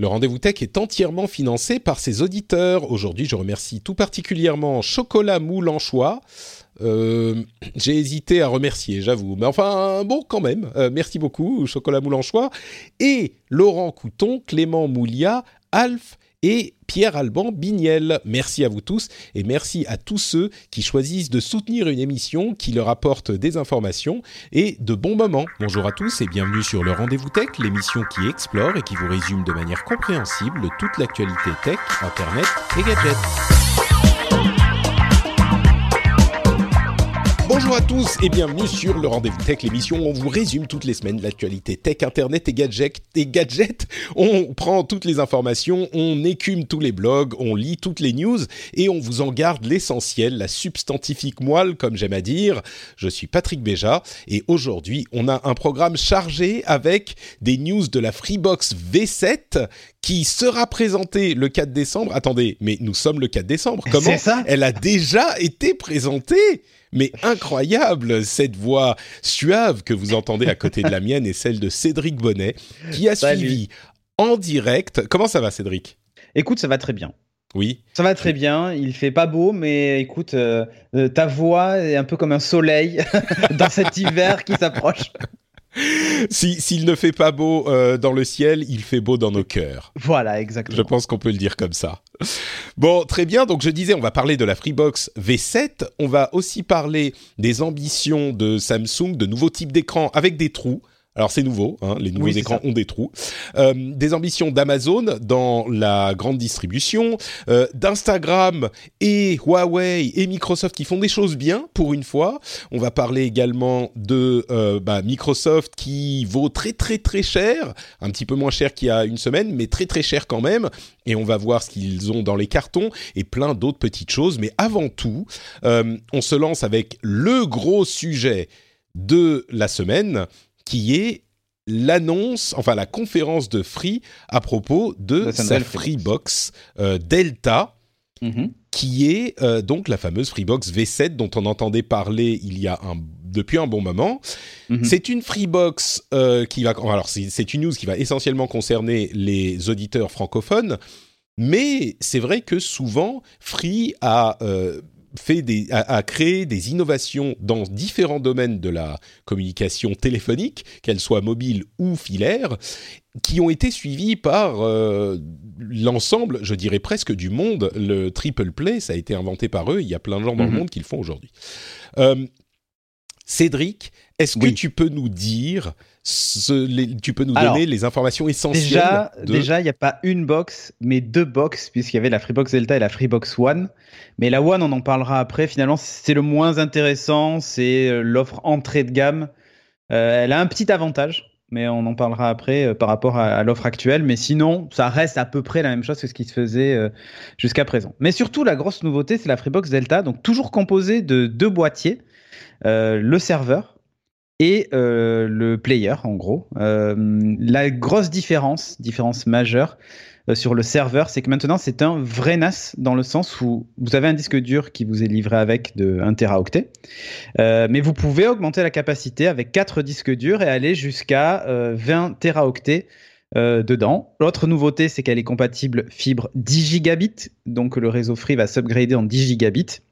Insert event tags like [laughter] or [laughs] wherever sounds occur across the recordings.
Le rendez-vous tech est entièrement financé par ses auditeurs. Aujourd'hui, je remercie tout particulièrement Chocolat Moule. Euh, j'ai hésité à remercier, j'avoue. Mais enfin, bon, quand même. Euh, merci beaucoup, Chocolat Moulanchois. Et Laurent Couton, Clément Moulia, Alf et Pierre-Alban Bignel. Merci à vous tous et merci à tous ceux qui choisissent de soutenir une émission qui leur apporte des informations et de bons moments. Bonjour à tous et bienvenue sur le Rendez-vous Tech, l'émission qui explore et qui vous résume de manière compréhensible toute l'actualité tech, internet et gadgets. Bonjour à tous et bienvenue sur le Rendez-vous Tech, l'émission où on vous résume toutes les semaines l'actualité tech, internet et gadgets, et gadgets. On prend toutes les informations, on écume tous les blogs, on lit toutes les news et on vous en garde l'essentiel, la substantifique moelle comme j'aime à dire. Je suis Patrick Béja et aujourd'hui on a un programme chargé avec des news de la Freebox V7 qui sera présentée le 4 décembre. Attendez, mais nous sommes le 4 décembre. Comment ça Elle a déjà été présentée mais incroyable cette voix suave que vous entendez à côté de la mienne et celle de Cédric Bonnet qui a Salut. suivi en direct. Comment ça va Cédric? Écoute, ça va très bien. Oui. Ça va très bien. Il fait pas beau, mais écoute, euh, euh, ta voix est un peu comme un soleil [laughs] dans cet hiver qui s'approche. Si- S'il ne fait pas beau euh, dans le ciel, il fait beau dans nos cœurs. Voilà, exactement. Je pense qu'on peut le dire comme ça. Bon, très bien. Donc, je disais, on va parler de la Freebox V7. On va aussi parler des ambitions de Samsung, de nouveaux types d'écrans avec des trous. Alors, c'est nouveau, hein, les nouveaux Oui, écrans ont des trous. Euh, des ambitions d'Amazon dans la grande distribution, euh, d'Instagram et Huawei et Microsoft qui font des choses bien pour une fois. On va parler également de euh, bah, Microsoft qui vaut très très très cher, un petit peu moins cher qu'il y a une semaine, mais très très cher quand même. Et on va voir ce qu'ils ont dans les cartons et plein d'autres petites choses. Mais avant tout, on se lance avec le gros sujet de la semaine, qui est l'annonce, enfin la conférence de Free à propos de sa Freebox euh, Delta Mhm. qui est euh, donc la fameuse Freebox V7 dont on entendait parler il y a un depuis un bon moment. Mhm. C'est une Freebox euh, qui va alors c'est une news qui va essentiellement concerner les auditeurs francophones, mais c'est vrai que souvent Free a fait des, a, a créé des innovations dans différents domaines de la communication téléphonique, qu'elle soit mobile ou filaire, qui ont été suivies par euh, l'ensemble, je dirais presque du monde. Le triple play, ça a été inventé par eux. Il y a plein de gens dans le Mhm. monde qui le font aujourd'hui. Euh, Cédric, est-ce que tu peux nous dire, ce- les- tu peux nous Alors, donner les informations essentielles Déjà, de... déjà, il n'y a pas une box, mais deux box, puisqu'il y avait la Freebox Delta et la Freebox One. Mais la One, on en parlera après. Finalement, c'est le moins intéressant. C'est euh, l'offre entrée de gamme. Euh, elle a un petit avantage, mais on en parlera après euh, par rapport à, à l'offre actuelle. Mais sinon, ça reste à peu près la même chose que ce qui se faisait euh, jusqu'à présent. Mais surtout, la grosse nouveauté, c'est la Freebox Delta, donc toujours composée de deux boîtiers, euh, le serveur et euh, le player, en gros. Euh, la grosse différence, différence majeure euh, sur le serveur, c'est que maintenant c'est un vrai NAS dans le sens où vous avez un disque dur qui vous est livré avec de 1 teraoctet, mais vous pouvez augmenter la capacité avec 4 disques durs et aller jusqu'à euh, 20 teraoctets dedans. L'autre nouveauté, c'est qu'elle est compatible fibre 10 gigabits, donc le réseau Free va s'upgrader en 10 gigabits.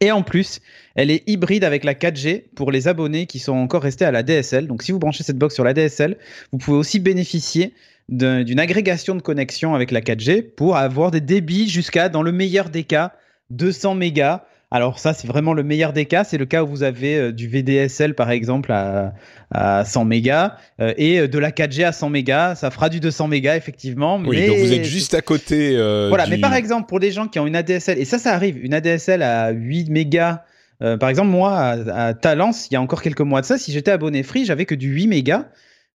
Et en plus, elle est hybride avec la 4G pour les abonnés qui sont encore restés à la DSL. Donc si vous branchez cette box sur la DSL, vous pouvez aussi bénéficier d'un- d'une agrégation de connexion avec la 4G pour avoir des débits jusqu'à, dans le meilleur des cas, 200 mégas. Alors ça, c'est vraiment le meilleur des cas. C'est le cas où vous avez euh, du VDSL, par exemple, à, à 100 mégas euh, et euh, de la 4G à 100 mégas. Ça fera du 200 mégas, effectivement. Oui, donc vous êtes juste à côté. euh, voilà, du- mais par exemple, pour des gens qui ont une ADSL, et ça, ça arrive, une ADSL à 8 mégas, euh, par exemple, moi, à, à Talence, il y a encore quelques mois de ça, si j'étais abonné free, j'avais que du 8 mégas.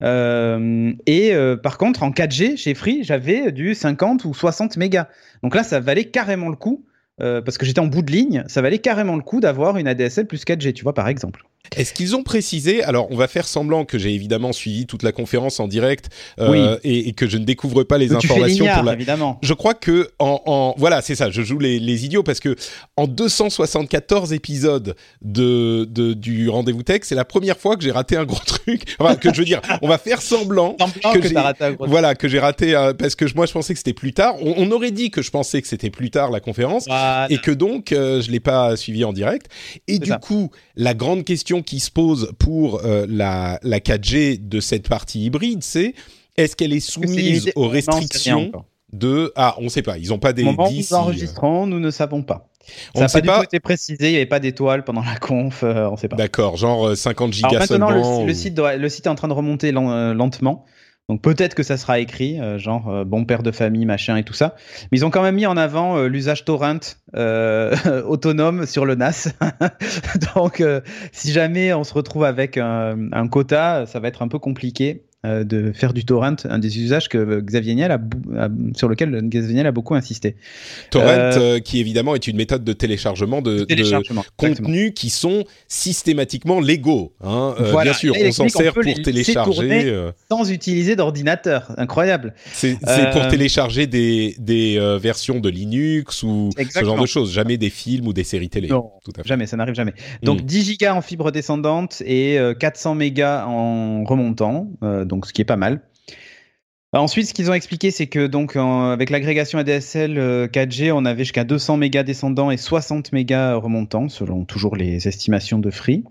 et par contre, en 4G, chez Free, j'avais du 50 ou 60 mégas. Donc là, ça valait carrément le coup, parce que j'étais en bout de ligne, ça valait carrément le coup d'avoir une ADSL plus 4G, tu vois, par exemple. Est-ce qu'ils ont précisé Alors, on va faire semblant que j'ai évidemment suivi toute la conférence en direct euh, et, que je ne découvre pas les informations. pour la... évidemment. Je crois que en, en... voilà, c'est ça. Je joue les, les, idiots parce que en 274 épisodes de, de du rendez-vous tech, c'est la première fois que j'ai raté un gros [laughs] truc. Enfin, que je veux dire, on va faire semblant, que, j'ai raté un gros voilà que j'ai raté euh, parce que moi je pensais que c'était plus tard. On, aurait dit que je pensais que c'était plus tard la conférence et que donc euh, je l'ai pas suivi en direct. Et du coup, la grande question qui se pose pour euh, la, la 4G de cette partie hybride, c'est est-ce qu'elle est soumise aux restrictions de ah on ne sait pas. Ils n'ont pas des moment nous enregistrons nous ne savons pas. ça n'a pas, du tout été précisé il n'y avait pas d'étoiles pendant la conf euh, on ne sait pas. D'accord genre 50 euh, gigas maintenant le, site le site est en train de remonter lentement donc peut-être que ça sera écrit, euh, genre euh, bon père de famille, machin et tout ça. Mais ils ont quand même mis en avant euh, l'usage torrent [laughs] autonome sur le NAS. [laughs] Donc si jamais on se retrouve avec un, quota, ça va être un peu compliqué. Euh, de faire du torrent, un des usages que Xavier Niel a, sur lequel Xavier Niel a beaucoup insisté. Torrent, euh, euh, qui évidemment est une méthode de téléchargement de, contenus qui sont systématiquement légaux. Hein. bien sûr, on s'en sert pour télécharger sans utiliser d'ordinateur. Incroyable. C'est pour télécharger des, des versions de Linux ou ce genre de choses. Jamais des films ou des séries télé. Non, Tout à fait. jamais, ça n'arrive jamais. Donc 10 hmm. gigas en fibre descendante et 400 mégas en remontant donc ce qui est pas mal. Ensuite, ce qu'ils ont expliqué, c'est que donc avec l'agrégation ADSL 4G, euh, on avait jusqu'à 200 mégas descendants et 60 mégas remontants, selon toujours les estimations de Free.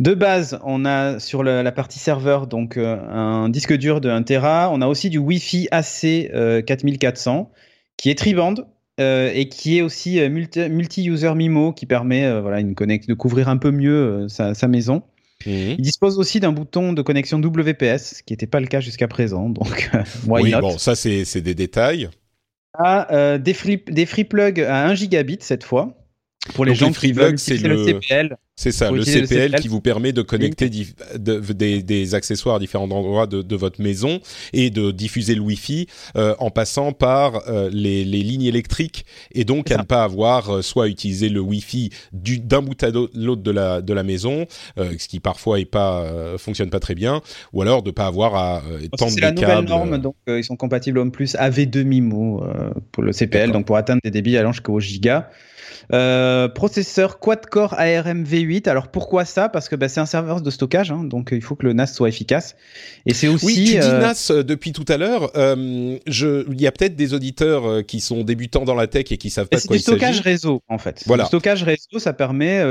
De base, on a sur la, partie serveur donc euh, un disque dur de 1 Tera. On a aussi du Wi-Fi AC 4400 qui est triband euh, et qui est aussi multi-user MIMO qui permet voilà une de couvrir un peu mieux sa, maison. Il dispose aussi d'un bouton de connexion WPS, ce qui n'était pas le cas jusqu'à présent. [laughs] Donc, oui, bon, ça c'est des détails. Ah, euh, des, free, des free plugs à 1 gigabit cette fois. Pour les gens qui veulent c'est le CPL. C'est ça, le CPL, qui vous permet de connecter des, accessoires à différents endroits de, votre maison et de diffuser le Wi-Fi euh, en passant par euh, les, lignes électriques et donc à ne pas avoir euh, soit utilisé le Wi-Fi d'un bout à l'autre de la, de la maison, ce qui parfois est pas fonctionne pas très bien, ou alors de pas avoir à tendre C'est la nouvelle norme, donc ils sont compatibles en plus AV2 MIMO pour le CPL, donc pour atteindre des débits allant jusqu'au giga. Euh, processeur quad-core ARM V8. Alors pourquoi ça? Parce que bah, c'est un serveur de stockage, hein, donc il faut que le NAS soit efficace. Et c'est aussi. Oui, tu dis euh, NAS euh, depuis tout à l'heure. je, il y a peut-être des auditeurs qui sont débutants dans la tech et qui savent pas de quoi il s'agit. C'est du stockage réseau en fait. Voilà. Le stockage réseau, ça permet,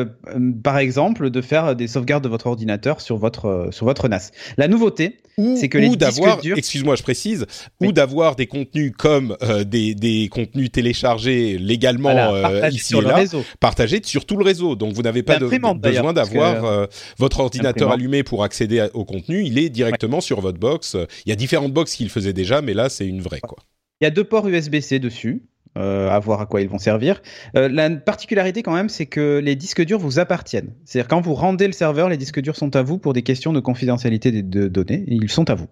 par exemple, de faire des sauvegardes de votre ordinateur sur votre sur votre NAS. La nouveauté, c'est que les d'avoir, excuse-moi, je précise, ou d'avoir des contenus comme des, des contenus téléchargés légalement ici et là réseau. partagé sur tout le réseau. Donc vous n'avez pas de, besoin d'avoir euh, votre ordinateur allumé pour accéder au contenu. Il est directement sur votre box. Il y a différentes box qui le faisaient déjà, mais là c'est une vraie quoi. Il y a deux ports USB-C dessus. Euh, à voir à quoi ils vont servir. Euh, la particularité quand même, c'est que les disques durs vous appartiennent. C'est-à-dire quand vous rendez le serveur, les disques durs sont à vous pour des questions de confidentialité des données. Ils sont à vous.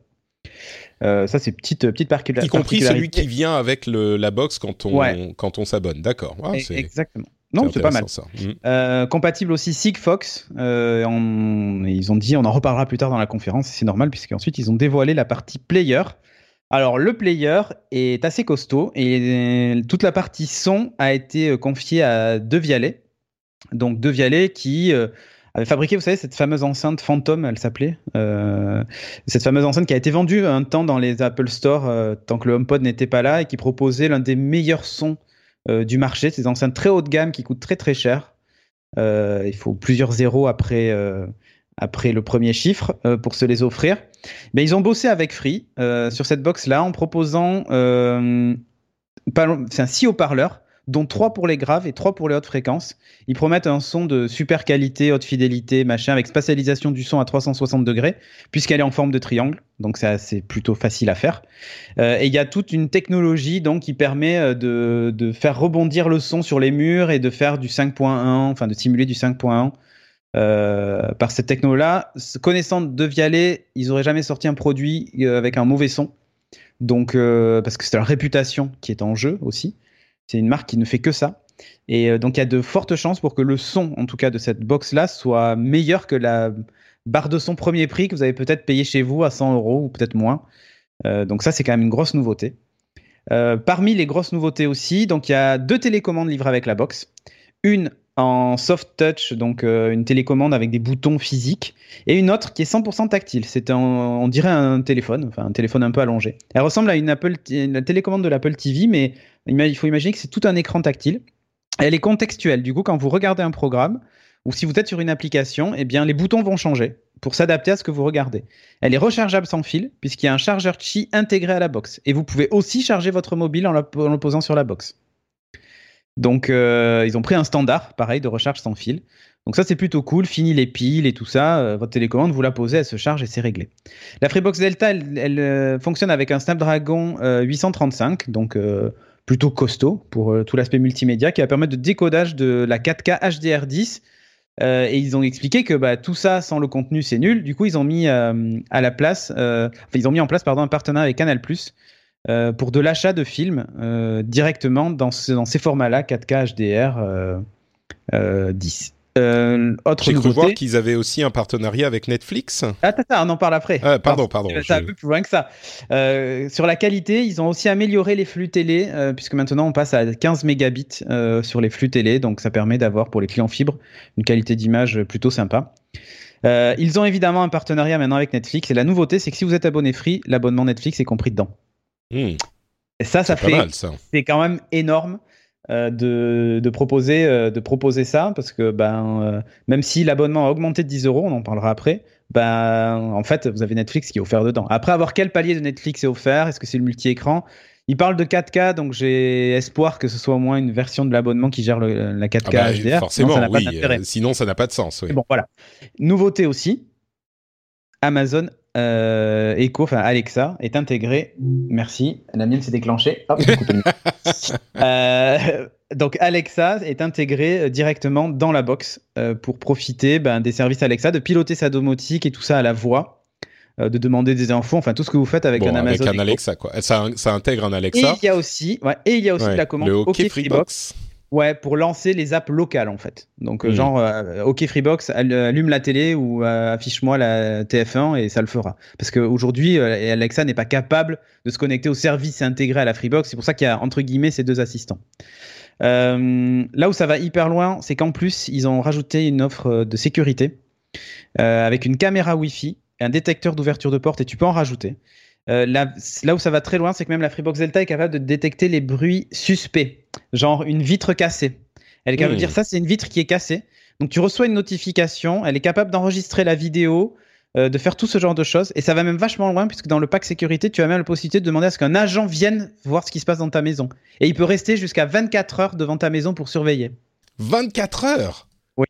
Euh, ça, c'est petite petite particularité. Y compris celui qui vient avec le, la box quand on quand on s'abonne. D'accord. Ah, exactement. Non, c'est pas mal. Ça. Mm. Euh, compatible aussi Sigfox. Euh, ils ont dit, on en reparlera plus tard dans la conférence, c'est normal, puisqu'ensuite ils ont dévoilé la partie player. Alors, le player est assez costaud et toute la partie son a été confiée à De Vialet. Donc, De Vialet qui avait fabriqué, vous savez, cette fameuse enceinte Phantom, elle s'appelait. Euh, cette fameuse enceinte qui a été vendue un temps dans les Apple Store, euh, tant que le HomePod n'était pas là, et qui proposait l'un des meilleurs sons euh, du marché. Ces enceintes très haut de gamme qui coûtent très très cher. il faut plusieurs zéros après, après le premier chiffre pour se les offrir. Mais ils ont bossé avec Free sur cette box-là en proposant un 6 haut-parleurs dont 3 pour les graves et 3 pour les hautes fréquences. Ils promettent un son de super qualité, haute fidélité, machin, avec spatialisation du son à 360 degrés, puisqu'elle est en forme de triangle, donc c'est plutôt facile à faire. Euh, et il y a toute une technologie donc qui permet euh, de, faire rebondir le son sur les murs et de faire du 5.1, enfin de simuler du 5.1 par cette techno-là. Connaissant de Vialet, ils auraient jamais sorti un produit avec un mauvais son. Donc, parce que c'est leur réputation qui est en jeu aussi. C'est une marque qui ne fait que ça. Et donc, il y a de fortes chances pour que le son, en tout cas de cette box-là, soit meilleur que la barre de son premier prix que vous avez peut-être payé chez vous à 100 euros ou peut-être moins. donc ça, c'est quand même une grosse nouveauté. Euh, parmi les grosses nouveautés aussi, donc il y a deux télécommandes livrées avec la box. Une en soft touch, donc euh, une télécommande avec des boutons physiques, et une autre qui est 100% tactile. C'est on dirait un téléphone, enfin un téléphone un peu allongé. Elle ressemble à une Apple, la télécommande de l'Apple TV, mais il faut imaginer que c'est tout un écran tactile. Elle est contextuelle. Du coup, quand vous regardez un programme, ou si vous êtes sur une application, eh bien les boutons vont changer pour s'adapter à ce que vous regardez. Elle est rechargeable sans fil puisqu'il y a un chargeur Qi intégré à la box et vous pouvez aussi charger votre mobile en le posant sur la box. Donc euh, ils ont pris un standard pareil de recharge sans fil. Donc ça c'est plutôt cool, fini les piles et tout ça, euh, votre télécommande vous la posez, elle se charge et c'est réglé. La Freebox Delta elle, euh, fonctionne avec un Snapdragon 835 donc plutôt costaud pour tout l'aspect multimédia qui va permettre de décodage de la 4K HDR10 euh, et ils ont expliqué que bah, tout ça sans le contenu c'est nul. Du coup, ils ont mis à la place, ils ont mis en place pardon un partenariat avec Canal+ pour de l'achat de films directement dans, dans ces formats-là 4K HDR 10. Euh, J'ai cru voir qu'ils avaient aussi un partenariat avec Netflix. Attends, on en parle après. Ah, pardon, pardon. C'est un peu plus loin que ça. Euh, sur la qualité, ils ont aussi amélioré les flux télé, euh, puisque maintenant on passe à 15 mégabits euh, sur les flux télé, donc ça permet d'avoir pour les clients fibres une qualité d'image plutôt sympa. Euh, ils ont évidemment un partenariat maintenant avec Netflix, et la nouveauté, c'est que si vous êtes abonné free, l'abonnement Netflix est compris dedans. Hmm. Et ça, ça fait. C'est quand même énorme. Euh, de, de, proposer, euh, de proposer ça parce que ben, euh, même si l'abonnement a augmenté de 10 euros, on en parlera après, ben, en fait, vous avez Netflix qui est offert dedans. Après avoir quel palier de Netflix est offert? Est-ce que c'est le multi-écran? Il parle de 4K, donc j'ai espoir que ce soit au moins une version de l'abonnement qui gère la 4K ah HDR. Bah, forcément, ça oui. sinon, ça n'a pas de sens. Bon, voilà. Nouveauté aussi. Amazon euh, Echo, enfin Alexa, est intégré. Merci. La mienne s'est déclenchée. [laughs] euh, donc Alexa est intégré euh, directement dans la box euh, pour profiter ben, des services Alexa, de piloter sa domotique et tout ça à la voix, euh, de demander des infos, enfin tout ce que vous faites avec un Amazon. Avec un Alexa, quoi. Ça, ça, intègre un Alexa. Et il y a aussi, ouais, et il y a aussi la commande le OK, Freebox. Ouais, pour lancer les apps locales en fait. Donc euh, hmm. genre, euh, OK Freebox, allume la télé ou euh, affiche-moi la TF1 et ça le fera. Parce qu'aujourd'hui, Alexa n'est pas capable de se connecter au service intégré à la Freebox. C'est pour ça qu'il y a entre guillemets ces deux assistants. là où ça va hyper loin, c'est qu'en plus ils ont rajouté une offre de sécurité avec une caméra Wi-Fi, un détecteur d'ouverture de porte et tu peux en rajouter. Là, là, où ça va très loin, c'est que même la Freebox Delta est capable de détecter les bruits suspects, genre une vitre cassée. Elle est capable de dire ça, c'est une vitre qui est cassée. Donc tu reçois une notification, elle est capable d'enregistrer la vidéo, euh, de faire tout ce genre de choses. Et ça va même vachement loin, puisque dans le pack sécurité, tu as même la possibilité de demander à ce qu'un agent vienne voir ce qui se passe dans ta maison. Et il peut rester jusqu'à 24 heures devant ta maison pour surveiller. 24 heures? Oui.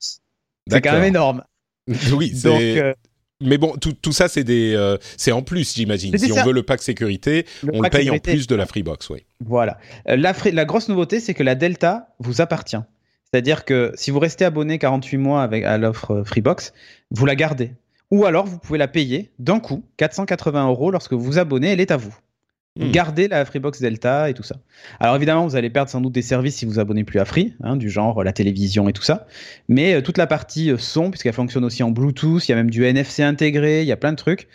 C'est quand même énorme. [laughs] Oui, c'est... Mais bon, tout, tout ça, c'est des, euh, c'est en plus, j'imagine. Si on veut le pack sécurité, on le paye en plus de la Freebox, oui. Voilà. Euh, la, la grosse nouveauté, c'est que la Delta vous appartient. C'est-à-dire que si vous restez abonné 48 mois avec, à l'offre Freebox, vous la gardez. Ou alors, vous pouvez la payer d'un coup, 480 euros, lorsque vous vous abonnez, elle est à vous. Hmm. Gardez la Freebox Delta et tout ça. Alors évidemment, vous allez perdre sans doute des services si vous abonnez plus à Free, hein, du genre la télévision et tout ça. Mais euh, toute la partie euh, son, puisqu'elle fonctionne aussi en Bluetooth, il y a même du NFC intégré, il y a plein de trucs.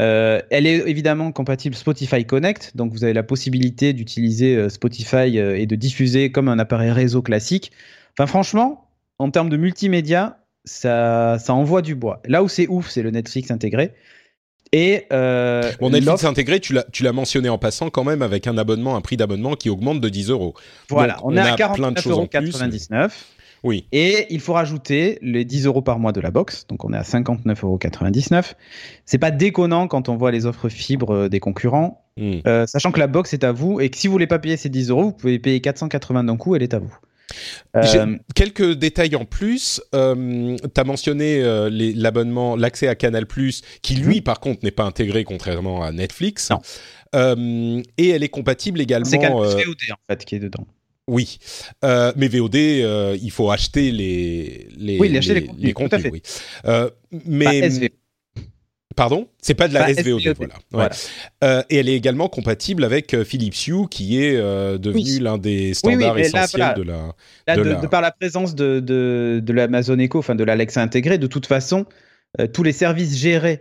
Euh, elle est évidemment compatible Spotify Connect, donc vous avez la possibilité d'utiliser Spotify et de diffuser comme un appareil réseau classique. Enfin franchement, en termes de multimédia, ça envoie du bois. Là où c'est ouf, c'est le Netflix intégré. Et euh, bon, Netflix intégré, tu l'as mentionné en passant quand même avec un abonnement, un prix d'abonnement qui augmente de 10 euros. Voilà, on, est à 49,99 euros. Oui. Et il faut rajouter les 10 euros par mois de la box, donc on est à 59,99 euros. C'est pas déconnant quand on voit les offres fibres euh, des concurrents, hmm. euh, sachant que la box est à vous et que si vous voulez pas payer ces 10 euros, vous pouvez payer 480 d'un coup, elle est à vous. Euh, quelques détails en plus. Euh, tu as mentionné euh, l'abonnement, l'accès à Canal+, qui lui, par contre, n'est pas intégré contrairement à Netflix. Non. et elle est compatible également. C'est Canal VOD en fait qui est dedans. Oui, euh, mais VOD, euh, il faut acheter les les Oui, acheter les, les contenus, les tout à contenus, fait. oui. Euh, mais Pas SV. Pardon, c'est pas de la Pas SVOD, SVOD, voilà. Ouais. voilà. Euh, et elle est également compatible avec euh, Philips Hue, qui est euh, devenu Oui. l'un des oui, standards là, essentiels voilà. de la. Là, de de, la- de par la présence de, de, l'Amazon Echo, enfin de l'Alexa intégrée, de toute façon, euh, tous les services gérés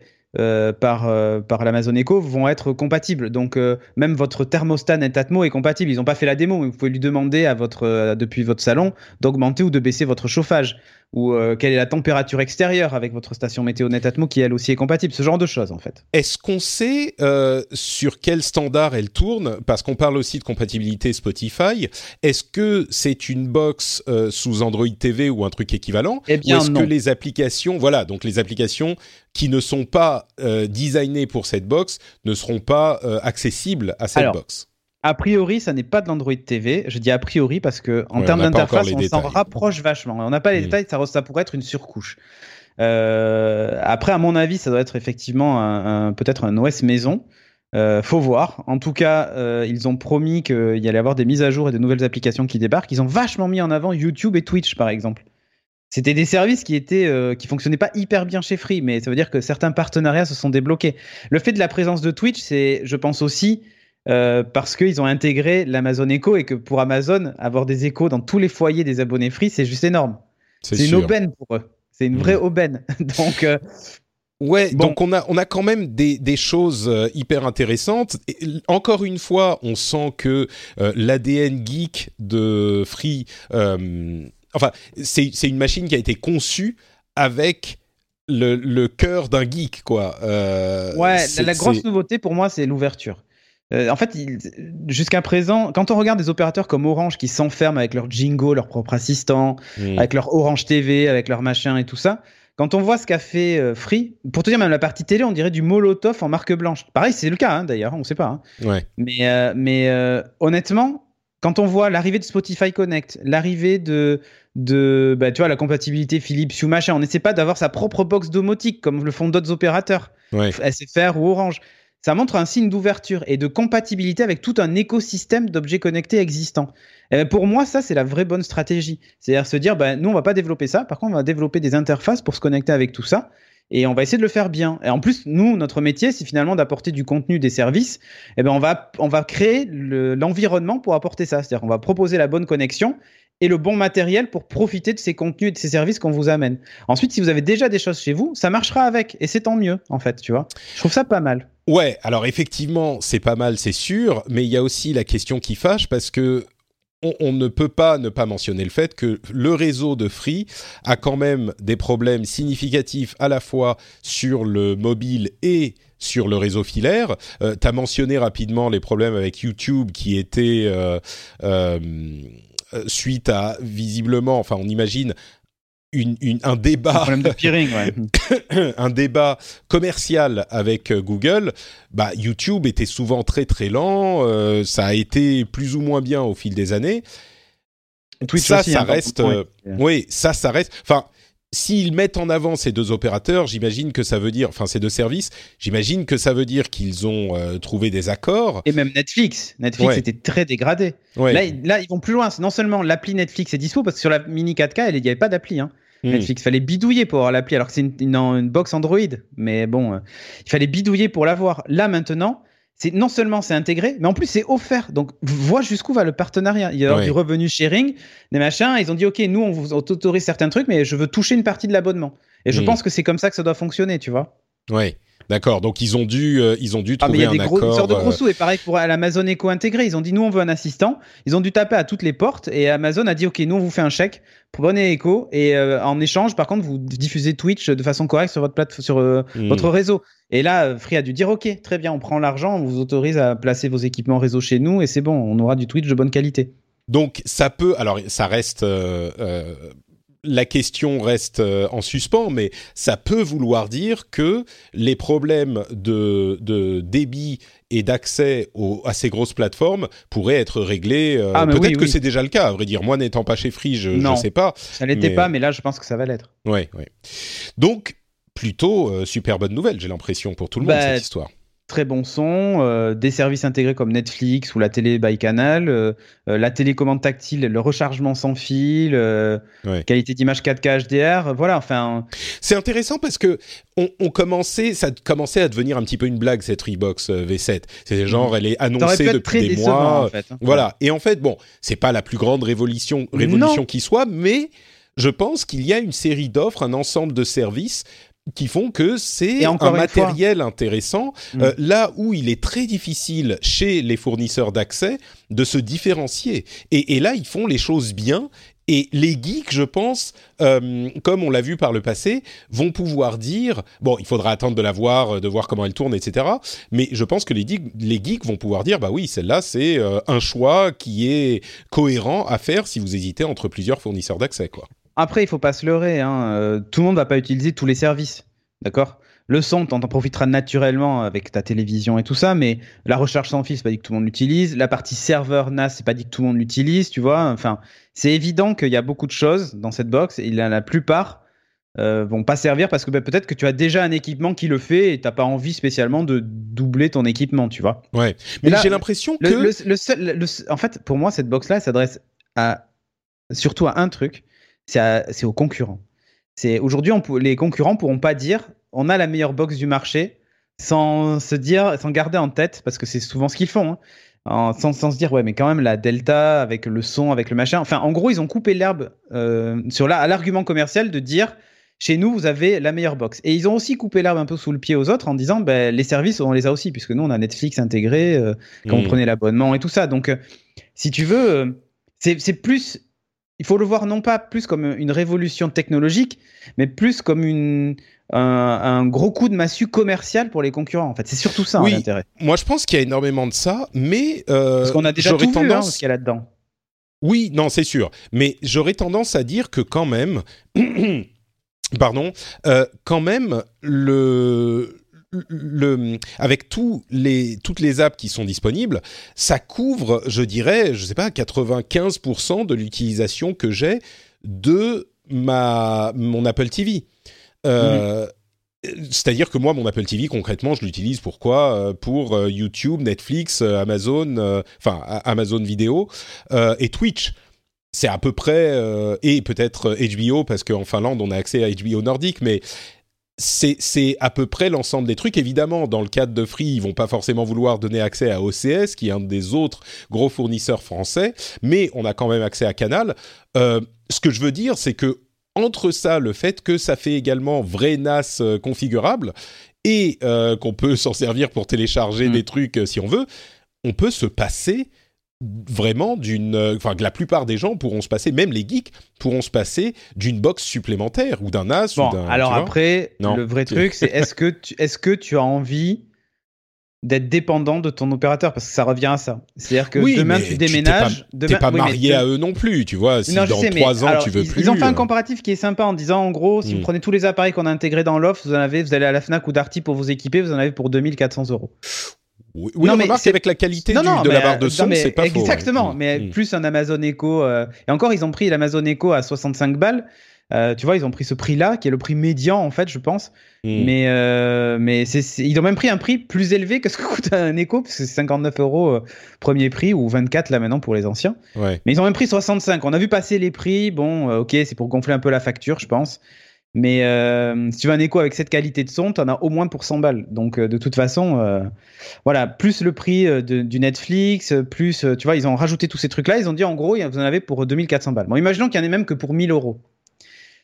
par, par l'Amazon Echo vont être compatibles. Donc, même votre thermostat Netatmo est compatible. Ils n'ont pas fait la démo, mais vous pouvez lui demander à votre, depuis votre salon d'augmenter ou de baisser votre chauffage. Ou euh, quelle est la température extérieure avec votre station météo Netatmo qui elle aussi est compatible? Ce genre de choses, en fait. Est-ce qu'on sait euh, sur quel standard elle tourne? Parce qu'on parle aussi de compatibilité Spotify. Est-ce que c'est une box euh, sous Android TV ou un truc équivalent? Eh bien, Ou est-ce que les applications, voilà, donc les applications qui ne sont pas designées pour cette box ne seront pas accessibles à cette Alors, box? A priori, ça n'est pas de l'Android TV. Je dis a priori parce que en Ouais, termes d'interface, on s'en rapproche vachement. On n'a pas les Mm. détails, ça, ça pourrait être une surcouche. Euh, après, à mon avis, ça doit être effectivement un, un- peut-être un OS maison. Euh, faut voir. En tout cas, euh, ils ont promis qu'il y allait avoir des mises à jour et de nouvelles applications qui débarquent. Ils ont vachement mis en avant YouTube et Twitch, par exemple. C'était des services qui étaient euh, qui fonctionnaient pas hyper bien chez Free, mais ça veut dire que certains partenariats se sont débloqués. Le fait de la présence de Twitch, c'est, je pense aussi, euh, parce qu'ils ont intégré l'Amazon Echo et que pour Amazon, avoir des échos dans tous les foyers des abonnés Free, c'est juste énorme. C'est une aubaine pour eux. C'est une vraie Mm. aubaine. [laughs] Donc, euh, Ouais, Bon. donc on a, on a quand même des, des choses euh, hyper intéressantes. Et, encore une fois, on sent que euh, l'ADN geek de Free, euh, enfin, c'est une machine qui a été conçue avec le, le cœur d'un geek, quoi. Ouais, la, la grosse nouveauté pour moi, c'est l'ouverture. Euh, en fait, jusqu'à présent, quand on regarde des opérateurs comme Orange qui s'enferment avec leur Jingo, leur propre assistant, avec leur Orange TV, avec leur machin et tout ça, quand on voit ce qu'a fait euh, Free, pour te dire même la partie télé, on dirait du Molotov en marque blanche. Pareil, c'est le cas hein, d'ailleurs, on sait pas. hein. Ouais. Mais, euh, mais euh, honnêtement, quand on voit l'arrivée de Spotify Connect, l'arrivée de, de bah, tu vois, la compatibilité Philips Hue machin, on n'essaie pas d'avoir sa propre box domotique comme le font d'autres opérateurs. Ouais. SFR ou Orange. Ça montre un signe d'ouverture et de compatibilité avec tout un écosystème d'objets connectés existants. Et ben, pour moi, ça, c'est la vraie bonne stratégie. C'est-à-dire se dire, ben, nous, on va pas développer ça. Par contre, on va développer des interfaces pour se connecter avec tout ça. Et on va essayer de le faire bien. Et en plus, nous, notre métier, c'est finalement d'apporter du contenu, des services. Et ben, on va, on va créer le- l'environnement pour apporter ça. C'est-à-dire qu'on va proposer la bonne connexion et le bon matériel pour profiter de ces contenus et de ces services qu'on vous amène. Ensuite, si vous avez déjà des choses chez vous, ça marchera avec. Et c'est tant mieux, en fait, tu vois. Je trouve ça pas mal. Ouais, alors effectivement, c'est pas mal, c'est sûr, mais il y a aussi la question qui fâche parce que on, ne peut pas ne pas mentionner le fait que le réseau de Free a quand même des problèmes significatifs à la fois sur le mobile et sur le réseau filaire. Euh, tu as mentionné rapidement les problèmes avec YouTube qui étaient euh, euh, suite à visiblement, enfin on imagine, une, une- un Un débat problème de peering, ouais. [laughs] un débat commercial avec euh, Google, bah, YouTube était souvent très très lent, euh, ça a été plus ou moins bien au fil des années. Twitch ça, aussi, ça hein, dans reste. euh, oui, ça, ça reste. Enfin, s'ils mettent en avant ces deux opérateurs, j'imagine que ça veut dire, enfin ces deux services, j'imagine que ça veut dire qu'ils ont euh, trouvé des accords. Et même Netflix. Netflix Ouais. était très dégradé. Ouais. Là, ils- là, ils vont plus loin. C'est non seulement l'appli Netflix est dispo, parce que sur la mini 4K, il n'y avait pas d'appli. Hein. Hmm. Netflix, fallait bidouiller pour avoir l'appli, alors que c'est une, une, une box Android. Mais bon, euh, il fallait bidouiller pour l'avoir. Là, maintenant, c'est non seulement c'est intégré, mais en plus c'est offert. Donc, vois jusqu'où va le partenariat. Il y a du revenu sharing, des machins. Ils ont dit, OK, nous, on vous autorise certains trucs, mais je veux toucher une partie de l'abonnement. Et je Hmm. pense que c'est comme ça que ça doit fonctionner, tu vois. Ouais, d'accord. Donc ils ont dû, euh, ils ont dû Ah, mais trouver il y a un des gros, une accord. sorte de gros sous. Et pareil pour l'Amazon Echo intégré. Ils ont dit, nous, on veut un assistant. Ils ont dû taper à toutes les portes. Et Amazon a dit, OK, nous, on vous fait un chèque. Prenez Echo. Et euh, en échange, par contre, vous diffusez Twitch de façon correcte sur votre plate sur euh, hmm. votre réseau. Et là, Free a dû dire, OK, très bien, on prend l'argent, on vous autorise à placer vos équipements réseau chez nous. Et c'est bon, on aura du Twitch de bonne qualité. Donc ça peut, alors ça reste, euh, euh, la question reste euh, en suspens, mais ça peut vouloir dire que les problèmes de, de débit et d'accès à ces grosses plateformes pourraient être réglés. euh, Ah, Peut-être oui, que oui. c'est déjà le cas, à vrai dire. Moi, n'étant pas chez Free, je ne sais pas. Ça l'était Mais- pas, mais là, je pense que ça va l'être. Ouais, ouais. Donc plutôt euh, super bonne nouvelle, j'ai l'impression pour tout le monde Bah, cette histoire. Très bon son, euh, des services intégrés comme Netflix ou la télé by canal, euh, euh, la télécommande tactile, le rechargement sans fil, qualité d'image 4K HDR, voilà. Enfin, c'est intéressant parce que on, on, commençait, ça commençait à devenir un petit peu une blague cette Freebox V7. C'est genre, mm. elle est annoncée depuis des mois, hein. voilà. Et en fait, bon, c'est pas la plus grande révolution, révolution qui soit, mais je pense qu'il y a une série d'offres, un ensemble de services qui font que c'est un matériel intéressant, mm. euh, là où il est très difficile chez les fournisseurs d'accès de se différencier. Et, là, ils font les choses bien. Et les geeks, je pense, euh, comme on l'a vu par le passé, vont pouvoir dire bon, il faudra attendre de la voir, de voir comment elle tourne, etc. Mais je pense que les, les geeks vont pouvoir dire bah oui, celle-là, c'est euh, un choix qui est cohérent à faire si vous hésitez entre plusieurs fournisseurs d'accès, quoi. Après, il faut pas se leurrer. Hein. Euh, tout le monde va pas utiliser tous les services. D'accord? Le son, t'en profiteras naturellement avec ta télévision et tout ça, mais la recherche sans fil, c'est pas dit que tout le monde l'utilise. La partie serveur NAS, c'est pas dit que tout le monde l'utilise, tu vois. Enfin, c'est évident qu'il y a beaucoup de choses dans cette box et la, plupart euh, vont pas servir parce que bah, peut-être que tu as déjà un équipement qui le fait et t'as pas envie spécialement de doubler ton équipement, tu vois. Ouais. Mais, j'ai l'impression que le, en fait, pour moi, cette box-là, s'adresse à surtout à un truc c'est aux concurrents. C'est aujourd'hui, les concurrents pourront pas dire on a la meilleure box du marché sans se dire, sans garder en tête, parce que c'est souvent ce qu'ils font, hein, sans, se dire ouais, mais quand même la Delta avec le son, avec le machin. Enfin, en gros, ils ont coupé l'herbe euh, sur l'argument commercial de dire chez nous, vous avez la meilleure box. Et ils ont aussi coupé l'herbe un peu sous le pied aux autres en disant ben, les services, on les a aussi, puisque nous, on a Netflix intégré euh, quand vous mmh. prenez l'abonnement et tout ça. Donc, euh, si tu veux, c'est plus il faut le voir non pas plus comme une révolution technologique, mais plus comme une, un, gros coup de massue commercial pour les concurrents. En fait, c'est surtout ça hein, oui, l'intérêt. Moi, je pense qu'il y a énormément de ça, mais euh, parce qu'on a déjà tout tendance... vu, hein, ce qu'il y a là-dedans. Oui, non, c'est sûr, mais j'aurais tendance à dire que quand même, [clears throat] pardon, euh, quand même le le, avec tous les, toutes les apps qui sont disponibles, ça couvre, je dirais, je sais pas, 95% de l'utilisation que j'ai de ma, mon Apple TV. Euh, c'est-à-dire que moi, mon Apple TV, concrètement, je l'utilise euh, Pour euh, YouTube, Netflix, Amazon, enfin Amazon Vidéo et Twitch. C'est à peu près et peut-être HBO parce qu'en Finlande on a accès à HBO nordique mais c'est à peu près l'ensemble des trucs. Évidemment, dans le cadre de Free, ils vont pas forcément vouloir donner accès à OCS, qui est un des autres gros fournisseurs français, mais on a quand même accès à Canal. Euh, ce que je veux dire, c'est que entre ça, le fait que ça fait également vrai NAS euh, configurable et euh, qu'on peut [laughs] s'en servir pour télécharger mm. des trucs si on veut, on peut se passer vraiment d'une euh, enfin que la plupart des gens pourront se passer même les geeks pourront se passer d'une box supplémentaire ou d'un as bon, ou d'un alors après le vrai truc c'est est-ce que tu, est-ce que tu as envie d'être dépendant de ton opérateur? Parce que ça revient à ça. C'est-à-dire que demain tu déménages, tu t'es pas, marié à eux non plus, tu vois. Si dans trois ans tu veux plus. Ils ont fait un euh. comparatif qui est sympa en disant en gros si vous hmm. prenez tous les appareils qu'on a intégrés dans l'offre, vous en avez, vous allez à la Fnac ou Darty pour vous équiper, vous en avez pour 2400 euros. Oui, non, mais c'est avec la qualité de la barre de son, c'est pas Exactement, faux, mais mm. plus un Amazon Echo. Euh, et encore, ils ont pris l'Amazon Echo à 65 balles. Euh, tu vois, ils ont pris ce prix-là, qui est le prix médian en fait, je pense. Mm. Mais euh, mais ils ont même pris un prix plus élevé que ce que [laughs] coûte un Echo, parce que c'est 59 euros premier prix ou 24 là maintenant pour les anciens. Ouais. Mais ils ont même pris 65. On a vu passer les prix. Bon, ok, c'est pour gonfler un peu la facture, je pense. Mais euh, si tu veux un écho avec cette qualité de son, tu en as au moins pour 100 balles. Donc euh, de toute façon, euh, voilà, plus le prix du Netflix, plus, tu vois, ils ont rajouté tous ces trucs-là. Ils ont dit en gros, vous en avez pour 2400 balles. Bon, imaginons qu'il y en ait même que pour 1000 euros.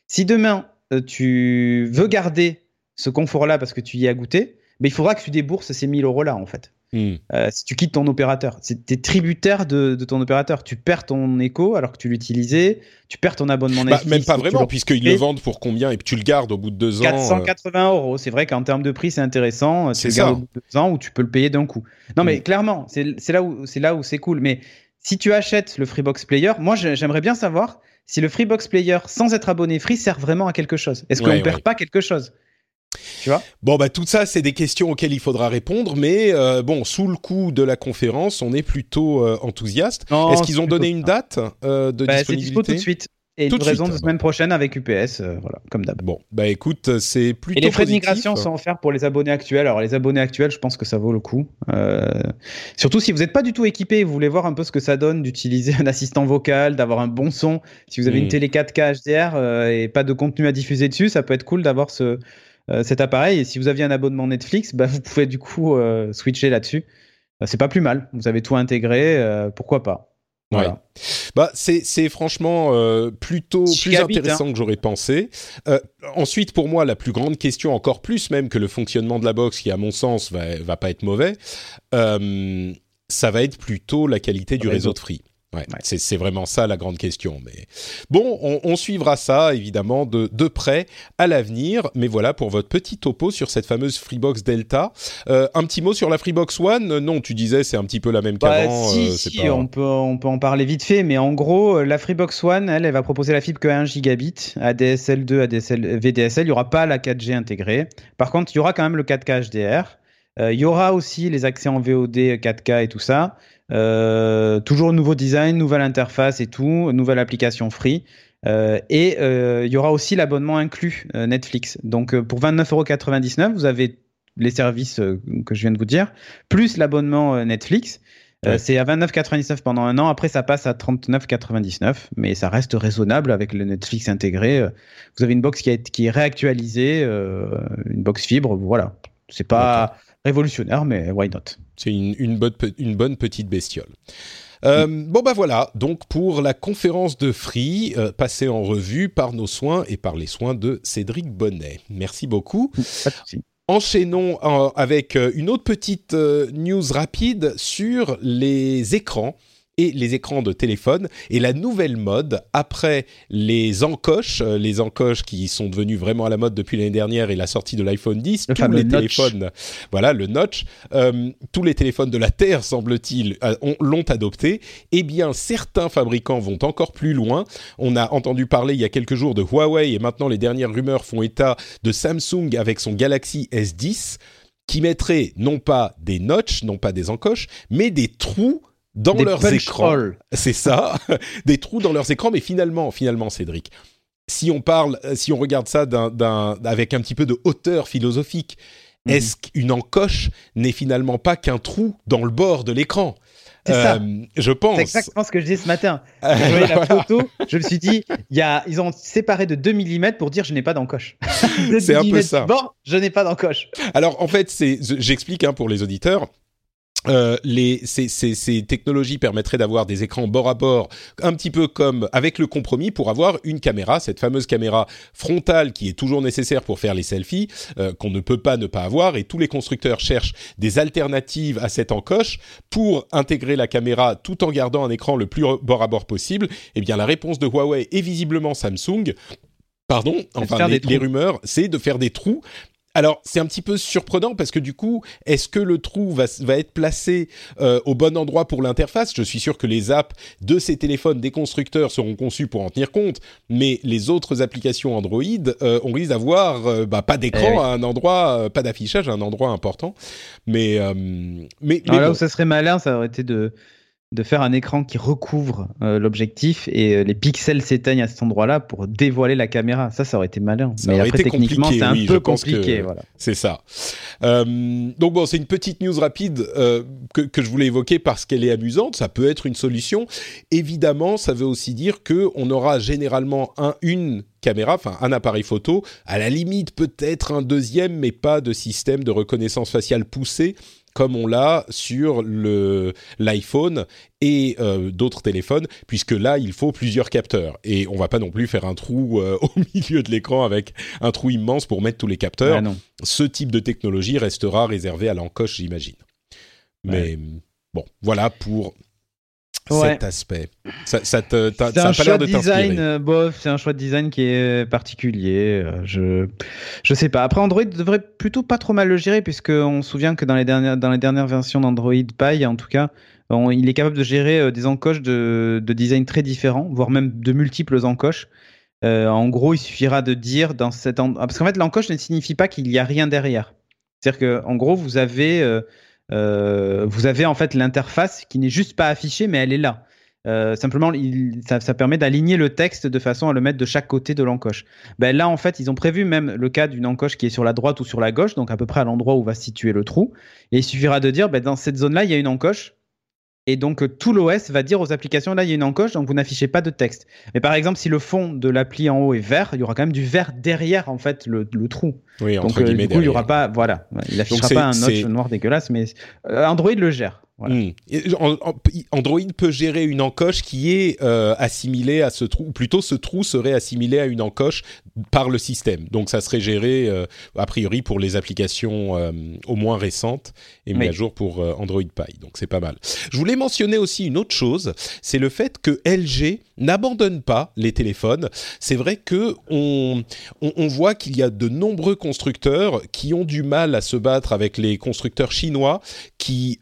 Si demain, tu veux garder ce confort-là parce que tu y as goûté, mais il faudra que tu débourses ces 1000 euros-là, en fait. Hmm. Euh, si tu quittes ton opérateur, tu es tributaire de, ton opérateur. Tu perds ton écho alors que tu l'utilisais, tu perds ton abonnement bah, Netflix. même pas vraiment, puisqu'ils le vendent pour combien et puis tu le gardes au bout de deux ans. 480 euh. euros. C'est vrai qu'en termes de prix, c'est intéressant. C'est ça. Au bout de deux ans ou tu peux le payer d'un coup. Non, mais hmm. clairement, c'est là où c'est là où c'est cool. Mais si tu achètes le Freebox Player, moi j'aimerais bien savoir si le Freebox Player sans être abonné free sert vraiment à quelque chose. Est-ce qu'on ne perd pas quelque chose? Tu vois? Bon, bah tout ça, c'est des questions auxquelles il faudra répondre, mais euh, bon, sous le coup de la conférence, on est plutôt euh, enthousiaste. Est-ce qu'ils ont donné une date euh, de bah, disponibilité? C'est dispo tout de suite. Et Tout de livraison suite, de semaine prochaine avec UPS, euh, voilà, comme d'hab. Bon, bah écoute, c'est plutôt Et les frais de migration sont offerts pour les abonnés actuels. Alors les abonnés actuels, je pense que ça vaut le coup. Euh, surtout si vous n'êtes pas du tout équipé et vous voulez voir un peu ce que ça donne d'utiliser [laughs] un assistant vocal, d'avoir un bon son. Si vous avez Mm. une télé 4K HDR et pas de contenu à diffuser dessus, ça peut être cool d'avoir ce, cet appareil. Et si vous aviez un abonnement Netflix, bah, vous pouvez du coup euh, switcher là-dessus. Euh, c'est pas plus mal. Vous avez tout intégré, euh, pourquoi pas. Voilà. Bah, c'est c'est franchement euh, plutôt plus Gigabit, intéressant que j'aurais pensé. Euh, ensuite, pour moi, la plus grande question, encore plus même que le fonctionnement de la box, qui à mon sens va va pas être mauvais, euh, ça va être plutôt la qualité du Réseau. réseau de Free. Ouais, Ouais. c'est vraiment ça la grande question. Mais bon, on, on suivra ça évidemment de, de près à l'avenir. Mais voilà pour votre petit topo sur cette fameuse Freebox Delta. Euh, un petit mot sur la Freebox One? Non, tu disais c'est un petit peu la même Bah, qu'avant. si, euh, si, pas- on, peut, on peut en parler vite fait, mais en gros, euh, la Freebox One, elle, elle va proposer la fibre que 1 gigabit, ADSL 2, ADSL, VDSL. Il n'y aura pas la 4G intégrée. Par contre, il y aura quand même le 4K HDR. Euh, il y aura aussi les accès en VOD 4K et tout ça. Euh, toujours nouveau design, nouvelle interface et tout, nouvelle application free. Euh, et euh, il y aura aussi l'abonnement inclus euh, Netflix. Donc pour 29,99€, vous avez les services que je viens de vous dire, plus l'abonnement Netflix. Ouais. C'est à 29,99 pendant un an. Après, ça passe à 39,99, mais ça reste raisonnable avec le Netflix intégré. Vous avez une box qui, été- qui est réactualisée, une box fibre. Voilà, c'est pas révolutionnaire, mais why not? C'est une, une, bonne, pe- une bonne petite bestiole. Euh, Bon bah voilà, donc pour la conférence de Free, euh, passée en revue par nos soins et par les soins de Cédric Bonnet. Merci beaucoup. Enchaînons euh, avec une autre petite news rapide sur les écrans et les écrans de téléphone et la nouvelle mode après les encoches, euh, les encoches qui sont devenues vraiment à la mode depuis l'année dernière et la sortie de l'iPhone 10, Le tous les notch. téléphones, voilà le notch, euh, tous les téléphones de la Terre semble-t-il euh, ont- l'ont adopté. Eh bien, certains fabricants vont encore plus loin. On a entendu parler il y a quelques jours de Huawei et maintenant les dernières rumeurs font état de Samsung avec son Galaxy S10 qui mettrait non pas des notches, non pas des encoches, mais des trous dans Des leurs écrans. [laughs] C'est ça, [laughs] des trous dans leurs écrans. Mais finalement, finalement, Cédric, si on parle, euh, si on regarde ça avec un petit peu de hauteur philosophique, Mhm. est-ce qu'une encoche n'est finalement pas qu'un trou dans le bord de l'écran? C'est ça. Euh, Je pense. C'est exactement ce que je disais ce matin. [laughs] Euh, Je voyais la voilà. photo, je me suis dit, il y a, ils ont séparé de 2 mm pour dire je n'ai pas d'encoche. De C'est un peu 2 millimètres ça. bord, je n'ai pas d'encoche. Alors en fait, j'explique hein, pour les auditeurs. Euh, les, ces, ces, ces technologies permettraient d'avoir des écrans bord à bord, un petit peu comme avec le compromis pour avoir une caméra, cette fameuse caméra frontale qui est toujours nécessaire pour faire les selfies, euh, qu'on ne peut pas ne pas avoir, et tous les constructeurs cherchent des alternatives à cette encoche pour intégrer la caméra tout en gardant un écran le plus bord à bord possible. Eh bien, la réponse de Huawei et visiblement Samsung, pardon, enfin les, rumeurs, c'est de faire des trous alors, c'est un petit peu surprenant parce que du coup, est-ce que le trou va, va être placé euh, au bon endroit pour l'interface? Je suis sûr que les apps de ces téléphones des constructeurs seront conçues pour en tenir compte, mais les autres applications Android, euh, on risque d'avoir euh, bah, pas d'écran Eh oui. à un endroit, euh, pas d'affichage à un endroit important. Mais, mais, mais Alors là bon. où ça serait malin, ça aurait été de, de faire un écran qui recouvre euh, l'objectif et euh, les pixels s'éteignent à cet endroit-là pour dévoiler la caméra. Ça, ça aurait été malin. Ça Mais aurait après, été techniquement, c'est un oui, peu compliqué. Voilà. C'est ça. Euh, donc bon, c'est une petite news rapide que, que je voulais évoquer parce qu'elle est amusante. Ça peut être une solution. Évidemment, ça veut aussi dire que on aura généralement un, une caméra, enfin un appareil photo, à la limite peut-être un deuxième, mais pas de système de reconnaissance faciale poussé comme on l'a sur le l'iPhone et euh, d'autres téléphones, puisque là il faut plusieurs capteurs et on va pas non plus faire un trou euh, [laughs] au milieu de l'écran avec un trou immense pour mettre tous les capteurs Ah non. ce type de technologie restera réservé à l'encoche, j'imagine. Mais bon, voilà pour Ouais. cet aspect. Ça, ça te, t'as- C'est un pas choix de design, euh, bof, c'est un choix de design qui est particulier. euh, je, je sais pas. Après, Android devrait plutôt pas trop mal le gérer, puisque on se souvient que dans les dernières, dans les dernières versions d'Android Pie, en tout cas, on- il est capable de gérer euh, des encoches de, de design très différents, voire même de multiples encoches. En gros, il suffira de dire dans cet en- parce qu'en fait, l'encoche ne signifie pas qu'il y a rien derrière. C'est-à-dire que, en gros, vous avez, euh, vous avez en fait l'interface qui n'est juste pas affichée, mais elle est là. Euh, simplement, il, ça, ça, permet d'aligner le texte de façon à le mettre de chaque côté de l'encoche. Ben là, en fait, ils ont prévu même le cas d'une encoche qui est sur la droite ou sur la gauche, donc à peu près à l'endroit où va se situer le trou. Et il suffira de dire, ben, dans cette zone-là, il y a une encoche. Et donc, tout l'OS va dire aux applications, là, il y a une encoche, donc vous n'affichez pas de texte. Mais par exemple, si le fond de l'appli en haut est vert, il y aura quand même du vert derrière, en fait, le, le trou. Oui, donc, entre guillemets, du coup, il n'y aura pas, voilà, il n'affichera pas un notch noir dégueulasse, mais euh, Android le gère. Voilà. Mmh. Android peut gérer une encoche qui est euh, assimilée à ce trou, ou plutôt ce trou serait assimilé à une encoche par le système. Donc ça serait géré euh, a priori pour les applications euh, au moins récentes et mis oui. à jour pour euh, Android Pie. Donc c'est pas mal. Je voulais mentionner aussi une autre chose, c'est le fait que LG n'abandonne pas les téléphones. C'est vrai que on, on, on voit qu'il y a de nombreux constructeurs qui ont du mal à se battre avec les constructeurs chinois qui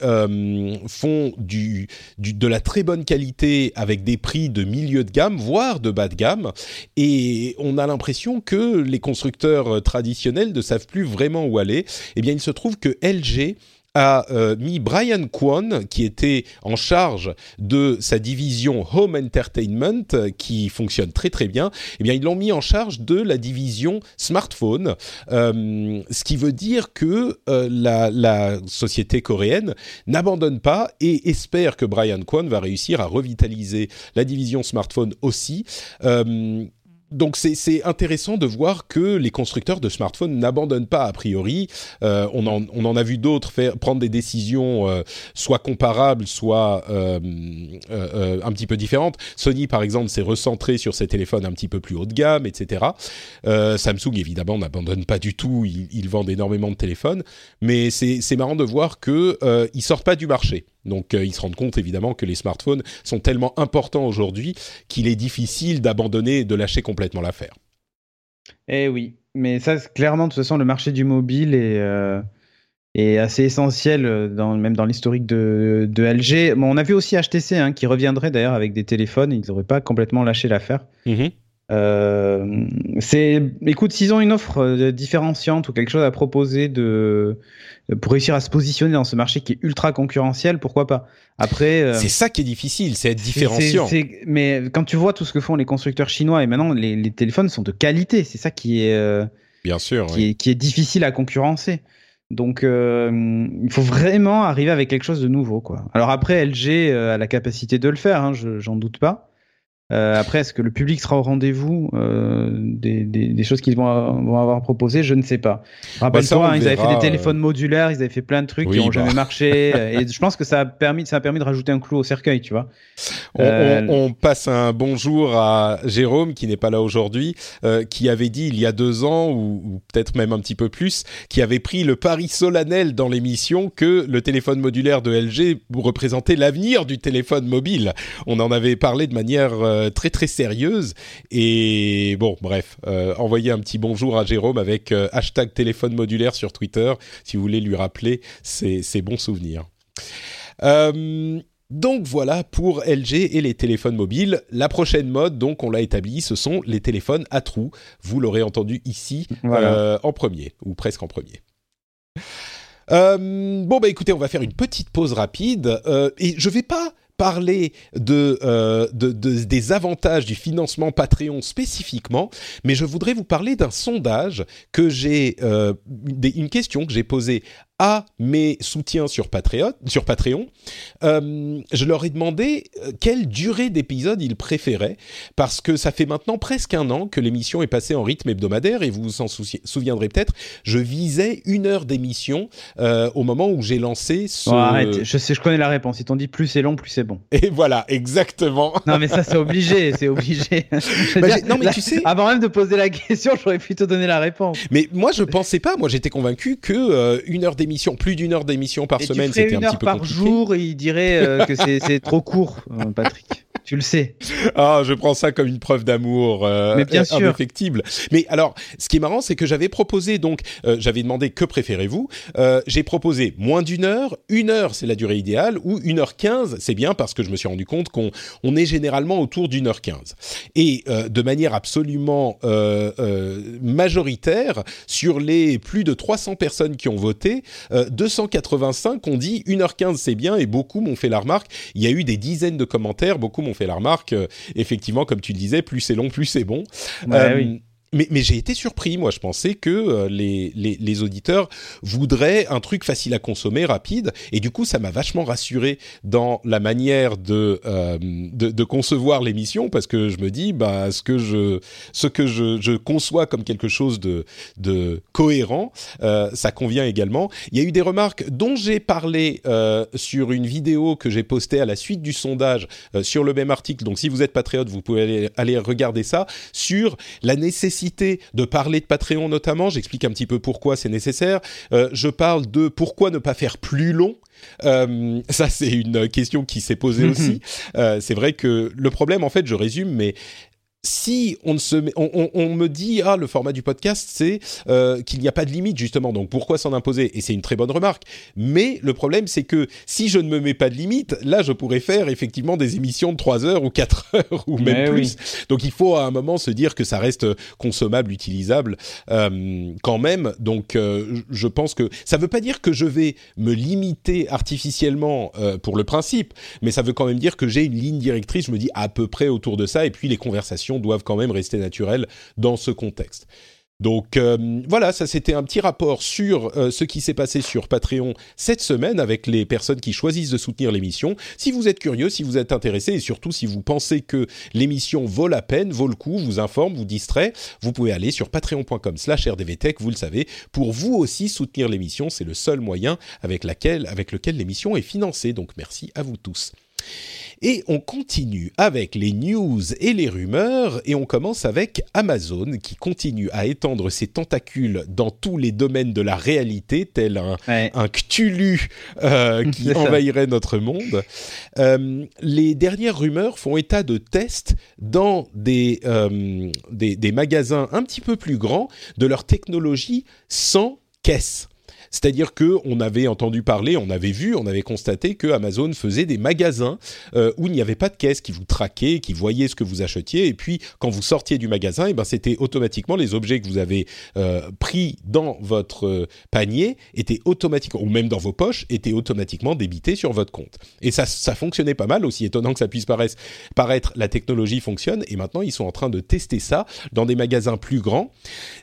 font du, du, de la très bonne qualité avec des prix de milieu de gamme, voire de bas de gamme. Et on a l'impression que les constructeurs traditionnels ne savent plus vraiment où aller. Eh bien, il se trouve que LG a euh, mis Brian Kwon, qui était en charge de sa division Home Entertainment, qui fonctionne très très bien, eh bien ils l'ont mis en charge de la division smartphone, euh, ce qui veut dire que euh, la, la, société coréenne n'abandonne pas et espère que Brian Kwon va réussir à revitaliser la division smartphone aussi donc c'est intéressant de voir que les constructeurs de smartphones n'abandonnent pas a priori. Euh, on, en, on, en, a vu d'autres prendre des décisions euh, soit comparables, soit euh, un petit peu différentes. Sony par exemple s'est recentré sur ses téléphones un petit peu plus haut de gamme, etc. Samsung évidemment n'abandonne pas du tout. Ils, ils, vendent énormément de téléphones, mais c'est marrant de voir que ils sortent pas du marché. Donc euh, ils se rendent compte évidemment que les smartphones sont tellement importants aujourd'hui qu'il est difficile d'abandonner, de lâcher complètement l'affaire. Eh oui, mais ça clairement de toute façon le marché du mobile est, euh, est assez essentiel dans, même dans l'historique de, de, LG. Bon, on a vu aussi HTC hein, qui reviendrait d'ailleurs avec des téléphones, ils n'auraient pas complètement lâché l'affaire. -hmm. Euh, c'est, écoute, s'ils ont une offre euh, différenciante ou quelque chose à proposer de pour réussir à se positionner dans ce marché qui est ultra concurrentiel, pourquoi pas? Après, euh, c'est ça qui est difficile, c'est être différenciant. C est, c est, mais quand tu vois tout ce que font les constructeurs chinois et maintenant les, les téléphones sont de qualité, c'est ça qui est euh, bien sûr, qui, oui. est, qui est difficile à concurrencer. Donc, euh, il faut vraiment arriver avec quelque chose de nouveau, quoi. Alors après, LG a la capacité de le faire, hein, j'en doute pas. Euh, après, est-ce que le public sera au rendez-vous euh, des, des, des, choses qu'ils vont, vont, avoir proposées Je ne sais pas. Rappelle-toi, bah hein, ils avaient fait des téléphones modulaires, ils avaient fait plein de trucs oui, qui n'ont bah. jamais marché. et je pense que ça a permis, ça a permis de rajouter un clou au cercueil, tu vois. On, euh... on, on passe un bonjour à Jérôme, qui n'est pas là aujourd'hui, euh, qui avait dit il y a deux ans, ou, ou peut-être même un petit peu plus, qui avait pris le pari solennel dans l'émission que le téléphone modulaire de LG représentait l'avenir du téléphone mobile. On en avait parlé de manière euh, très très sérieuse. Et bon, bref, euh, envoyez un petit bonjour à Jérôme avec euh, hashtag téléphone modulaire sur Twitter si vous voulez lui rappeler ces, ces bons souvenirs. Euh, donc voilà pour LG et les téléphones mobiles. La prochaine mode, donc on l'a établi, ce sont les téléphones à trous. Vous l'aurez entendu ici voilà. en premier, ou presque en premier. Euh, bon bah écoutez, on va faire une petite pause rapide euh, et je vais pas parler euh, de, de, des avantages du financement Patreon spécifiquement, mais je voudrais vous parler d'un sondage que j'ai, euh, une question que j'ai posée à mes soutiens sur Patreon. Sur Patreon. Euh, je leur ai demandé euh, quelle durée d'épisode ils préféraient, parce que ça fait maintenant presque un an que l'émission est passée en rythme hebdomadaire, et vous vous en souviendrez peut-être, je visais une heure d'émission euh, au moment où j'ai lancé ce... Arrête, je, sais, je connais la réponse. Ils t'ont dit plus c'est long, plus c'est bon. Et voilà, exactement. Non mais ça c'est obligé, [laughs] c'est obligé. bah, dire, non mais là, tu sais... Avant même de poser la [laughs] question, j'aurais pu te donner la réponse. Mais moi je pensais pas, moi j'étais convaincu que euh, une heure d'émission plus d'une heure d'émission par et semaine, c'était un une heure petit peu par compliqué. jour, il dirait euh, que c'est trop court, euh, Patrick. Tu le sais. Ah, je prends ça comme une preuve d'amour euh, Mais bien sûr. indéfectible. Mais alors, ce qui est marrant, c'est que j'avais proposé, donc, euh, j'avais demandé que préférez-vous. Euh, J'ai proposé moins d'une heure, une heure, c'est la durée idéale, ou une heure quinze, c'est bien parce que je me suis rendu compte qu'on on est généralement autour d'une heure quinze. Et euh, de manière absolument majoritaire, sur les plus de 300 personnes qui ont voté, euh, 285 ont dit 1h15 c'est bien et beaucoup m'ont fait la remarque. Il y a eu des dizaines de commentaires, beaucoup m'ont fait la remarque. euh, effectivement, comme tu le disais, plus c'est long, plus c'est bon. Ouais, Euh, oui. Mais, j'ai été surpris, moi. Je pensais que euh, les, les, auditeurs voudraient un truc facile à consommer, rapide, et du coup ça m'a vachement rassuré dans la manière de, euh, de, de concevoir l'émission, parce que je me dis, bah, ce que je, ce que je, je conçois comme quelque chose de, de cohérent, euh, ça convient également. Il y a eu des remarques dont j'ai parlé sur une vidéo que j'ai postée à la suite du sondage sur le même article, donc si vous êtes patriote, vous pouvez aller, aller regarder ça, sur la nécessité de parler de Patreon notamment. J'explique un petit peu pourquoi c'est nécessaire. Euh, je parle de pourquoi ne pas faire plus long. Euh, ça, c'est une question qui s'est posée Mhm. aussi. Euh, c'est vrai que le problème, en fait, je résume, mais si on, ne se met- on, on- on me dit ah le format du podcast c'est euh, qu'il n'y a pas de limite justement. Donc pourquoi s'en imposer? Et c'est une très bonne remarque. Mais le problème c'est que si je ne me mets pas de limite là je pourrais faire effectivement des émissions de 3 heures ou 4 [laughs] heures ou même Mais plus. Donc il faut à un moment se dire que ça reste consommable utilisable euh, quand même. Donc euh, je pense que ça veut pas dire que je vais me limiter artificiellement euh, pour le principe mais ça veut quand même dire que j'ai une ligne directrice, je me dis à peu près autour de ça, et puis les conversations doivent quand même rester naturelles dans ce contexte. Donc euh, voilà, ça c'était un petit rapport sur euh, ce qui s'est passé sur Patreon cette semaine avec les personnes qui choisissent de soutenir l'émission. Si vous êtes curieux, si vous êtes intéressé et surtout si vous pensez que l'émission vaut la peine, vaut le coup, vous informe, vous distrait, vous pouvez aller sur patreon.com slash rdvtech, vous le savez, pour vous aussi soutenir l'émission. C'est le seul moyen avec, lequel l'émission est financée. Donc merci à vous tous. Et on continue avec les news et les rumeurs, et on commence avec Amazon qui continue à étendre ses tentacules dans tous les domaines de la réalité, tel un, Ouais. un Cthulhu euh, [laughs] qui envahirait notre monde. Euh, les dernières rumeurs font état de tests dans des, euh, des, des magasins un petit peu plus grands de leur technologie sans caisse. C'est-à-dire que on avait entendu parler, on avait vu, on avait constaté que Amazon faisait des magasins euh, où il n'y avait pas de caisse, qui vous traquaient, qui voyaient ce que vous achetiez, et puis quand vous sortiez du magasin, et ben c'était automatiquement les objets que vous avez euh, pris dans votre euh, panier étaient automatiquement, ou même dans vos poches, étaient automatiquement débités sur votre compte. Et ça, ça fonctionnait pas mal, aussi étonnant que ça puisse paraître, paraître, la technologie fonctionne, et maintenant ils sont en train de tester ça dans des magasins plus grands,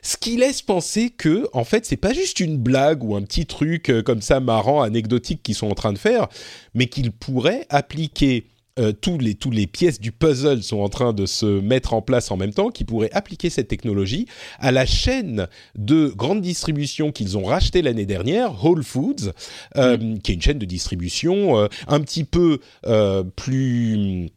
ce qui laisse penser que, en fait, c'est pas juste une blague ou un petit truc euh, comme ça marrant, anecdotique qu'ils sont en train de faire, mais qu'ils pourraient appliquer. Euh, tous les tous les pièces du puzzle sont en train de se mettre en place en même temps, qui pourraient appliquer cette technologie à la chaîne de grande distribution qu'ils ont racheté l'année dernière, Whole Foods, euh, qui est une chaîne de distribution euh, un petit peu plus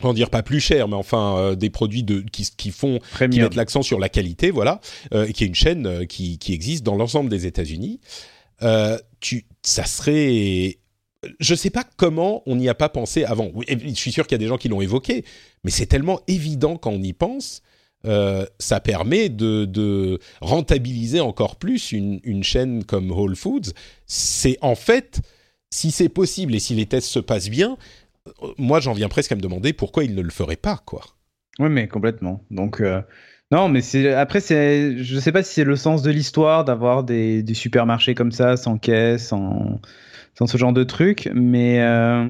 comment dire pas plus cher mais enfin euh, des produits de qui, qui font qui Premium. mettent l'accent sur la qualité, voilà, euh, qui est une chaîne euh, qui, qui existe dans l'ensemble des États-Unis. Euh, tu, ça serait, je sais pas comment on n'y a pas pensé avant. Je suis sûr qu'il y a des gens qui l'ont évoqué, mais c'est tellement évident quand on y pense. euh, ça permet de, de rentabiliser encore plus une, une chaîne comme Whole Foods. C'est en fait, si c'est possible et si les tests se passent bien, moi j'en viens presque à me demander pourquoi ils ne le feraient pas, quoi. Oui, mais complètement. Donc, euh, non, mais c'est après, c'est, je sais pas si c'est le sens de l'histoire d'avoir des, des supermarchés comme ça, sans caisse, sans, sans ce genre de truc, mais. euh,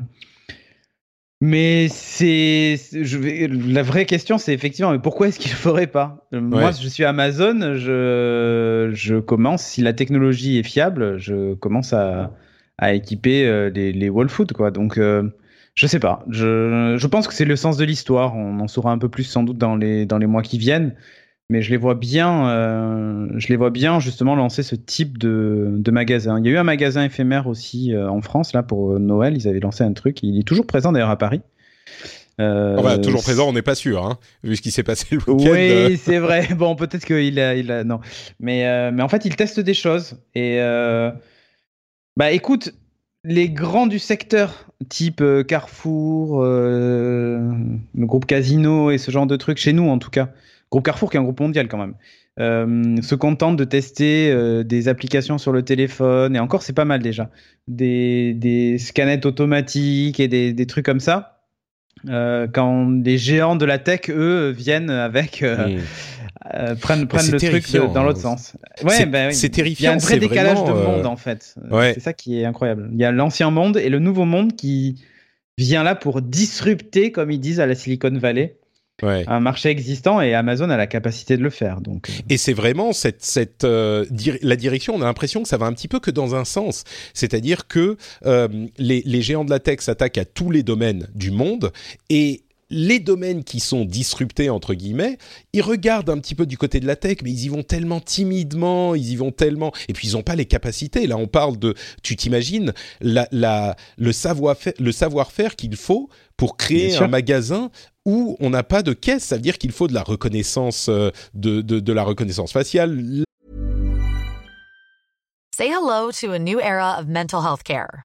mais c'est, c'est- je vais, la vraie question, c'est effectivement, mais pourquoi est-ce qu'ils le feraient pas? Moi, je suis Amazon, je, je commence, si la technologie est fiable, je commence à, à équiper euh, les, les Whole quoi. Donc, euh, je sais pas. Je, je pense que c'est le sens de l'histoire. On en saura un peu plus sans doute dans les, dans les mois qui viennent. Mais je les vois bien, euh, je les vois bien justement lancer ce type de, de magasin. Il y a eu un magasin éphémère aussi euh, en France là pour euh, Noël. Ils avaient lancé un truc. Il est toujours présent d'ailleurs à Paris. Euh, toujours présent, on n'est pas sûr, hein, vu ce qui s'est passé le week-end. oui, [laughs] c'est vrai. Bon, peut-être qu'il a, il a, non. Mais, mais en fait, il teste des choses. Et bah, écoute, les grands du secteur, type euh, Carrefour, euh, le groupe Casino et ce genre de trucs, chez nous en tout cas, groupe Carrefour qui est un groupe mondial quand même, euh, se contentent de tester des applications sur le téléphone, et encore c'est pas mal déjà, des, des scanettes automatiques et des, des trucs comme ça. quand les géants de la tech, eux, viennent avec euh, prennent, prennent le truc dans l'autre hein. sens. Ouais, ben, c'est terrifiant. Il y a un vrai décalage de monde euh, en fait. Ouais. C'est ça qui est incroyable. Il y a l'ancien monde et le nouveau monde qui vient là pour disrupter, comme ils disent à la Silicon Valley. Ouais. un marché existant et Amazon a la capacité de le faire. Donc. Euh. Et c'est vraiment cette, cette la direction. On a l'impression que ça va un petit peu que dans un sens, c'est-à-dire que les, les géants de la tech s'attaquent à tous les domaines du monde et les domaines qui sont disruptés entre guillemets, ils regardent un petit peu du côté de la tech, mais ils y vont tellement timidement, ils y vont tellement, et puis ils n'ont pas les capacités. Là, on parle de, tu t'imagines, la, le savoir-faire, le savoir-faire qu'il faut pour créer un magasin où on n'a pas de caisse. Ça veut dire qu'il faut de la reconnaissance, euh, de, de, de la reconnaissance faciale. Say hello to a new era of mental health care.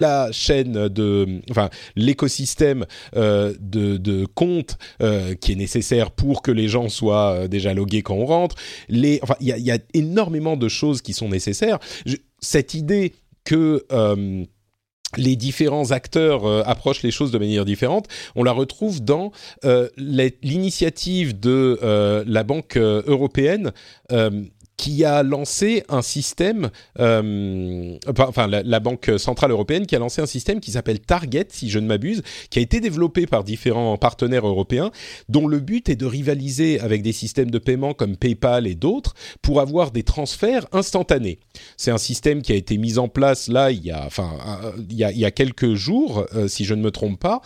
La chaîne de, enfin l'écosystème euh, de, comptes euh, qui est nécessaire pour que les gens soient euh, déjà logués quand on rentre. Enfin, il y a, énormément de choses qui sont nécessaires. Cette idée que les différents acteurs approchent les choses de manière différente. On la retrouve dans l'initiative de la Banque européenne qui a lancé un système, euh, enfin la, Banque centrale européenne qui a lancé un système qui s'appelle Target, si je ne m'abuse, qui a été développé par différents partenaires européens, dont le but est de rivaliser avec des systèmes de paiement comme PayPal et d'autres pour avoir des transferts instantanés. C'est un système qui a été mis en place là il y a, enfin il y a, il y a quelques jours, euh, si je ne me trompe pas.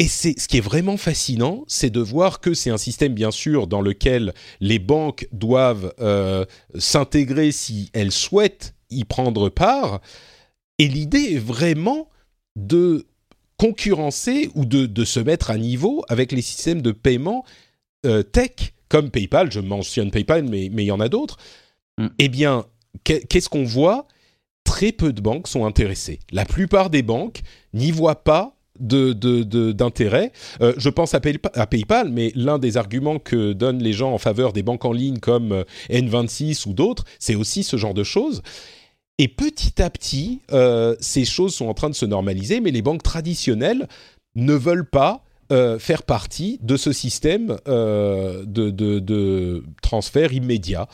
Et c'est ce qui est vraiment fascinant, c'est de voir que c'est un système bien sûr dans lequel les banques doivent euh, s'intégrer si elles souhaitent y prendre part. Et l'idée est vraiment de concurrencer ou de, de, se mettre à niveau avec les systèmes de paiement euh, tech comme PayPal. Je mentionne PayPal, mais, mais il y en a d'autres. Mm. Eh bien, qu'est-ce qu'on voit? Très peu de banques sont intéressées. La plupart des banques n'y voient pas d'intérêt. De, euh, je pense à, Pay, à PayPal, mais l'un des arguments que donnent les gens en faveur des banques en ligne comme euh, N26 ou d'autres, c'est aussi ce genre de choses. Et petit à petit, euh, ces choses sont en train de se normaliser, mais les banques traditionnelles ne veulent pas faire partie de ce système de, transfert immédiat.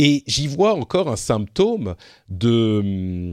Et j'y vois encore un symptôme de,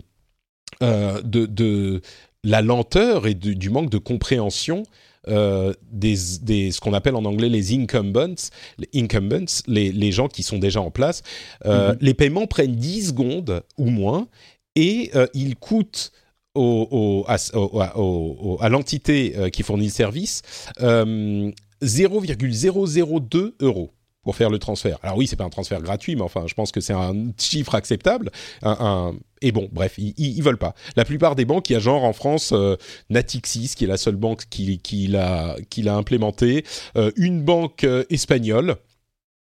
de la lenteur et du, du manque de compréhension euh, des, des, ce qu'on appelle en anglais les incumbents, les, incumbents, les, les gens qui sont déjà en place. Euh, Mhm. Les paiements prennent 10 secondes ou moins et euh, ils coûtent au, au- à, au- à- l'entité qui fournit le service euh, 0,002 euros pour faire le transfert. Alors oui, c'est pas un transfert gratuit, mais enfin, je pense que c'est un chiffre acceptable. Un, un- Et bon, bref, ils, ils, veulent pas. La plupart des banques, il y a genre en France euh, Natixis, qui est la seule banque qui, qui l'a qui l'a implémenté, euh, une banque euh, espagnole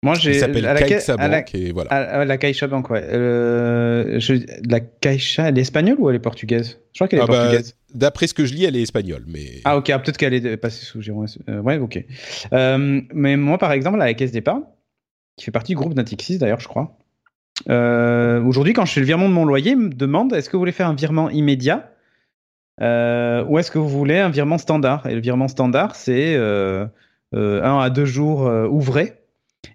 Moi, qui j'ai s'appelle CaixaBank, et voilà. à- la Caixa Bank, ouais. Euh, je- la Caixa, elle est espagnole ou elle est portugaise? Je crois qu'elle est Ah bah, portugaise. D'après ce que je lis, elle est espagnole, mais Ah ok, ah, peut-être qu'elle est passée sous Giron. Euh, ouais, ok. Euh, mais moi, par exemple, à la caisse d'épargne, qui fait partie du groupe Natixis d'ailleurs, je crois. euh, Aujourd'hui, quand je fais le virement de mon loyer, il me demande est-ce que vous voulez faire un virement immédiat? Euh, ou est-ce que vous voulez un virement standard? Et le virement standard, c'est euh, un à deux jours ouvrés.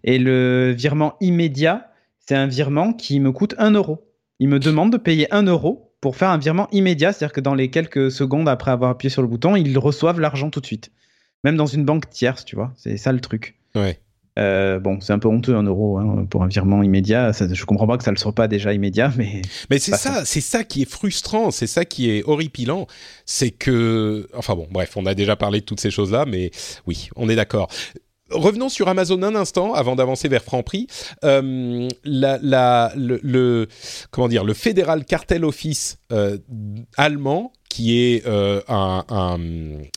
Et le virement immédiat, c'est un virement qui me coûte un euro. Il me demande de payer un euro pour faire un virement immédiat, c'est-à-dire que dans les quelques secondes après avoir appuyé sur le bouton, ils reçoivent l'argent tout de suite. Même dans une banque tierce, tu vois. C'est ça le truc. ouais. Euh, bon, c'est un peu honteux un euro hein, pour un virement immédiat. Ça, je comprends pas que ça ne le soit pas déjà immédiat, [laughs] mais Mais c'est ça, c'est ça qui est frustrant, c'est ça qui est horripilant, c'est que, enfin bon, bref, on a déjà parlé de toutes ces choses-là, mais oui, on est d'accord. Revenons sur Amazon un instant avant d'avancer vers Franprix. Euh, la, la, le, le- comment dire, le Federal Cartel Office euh, allemand, qui est euh, un,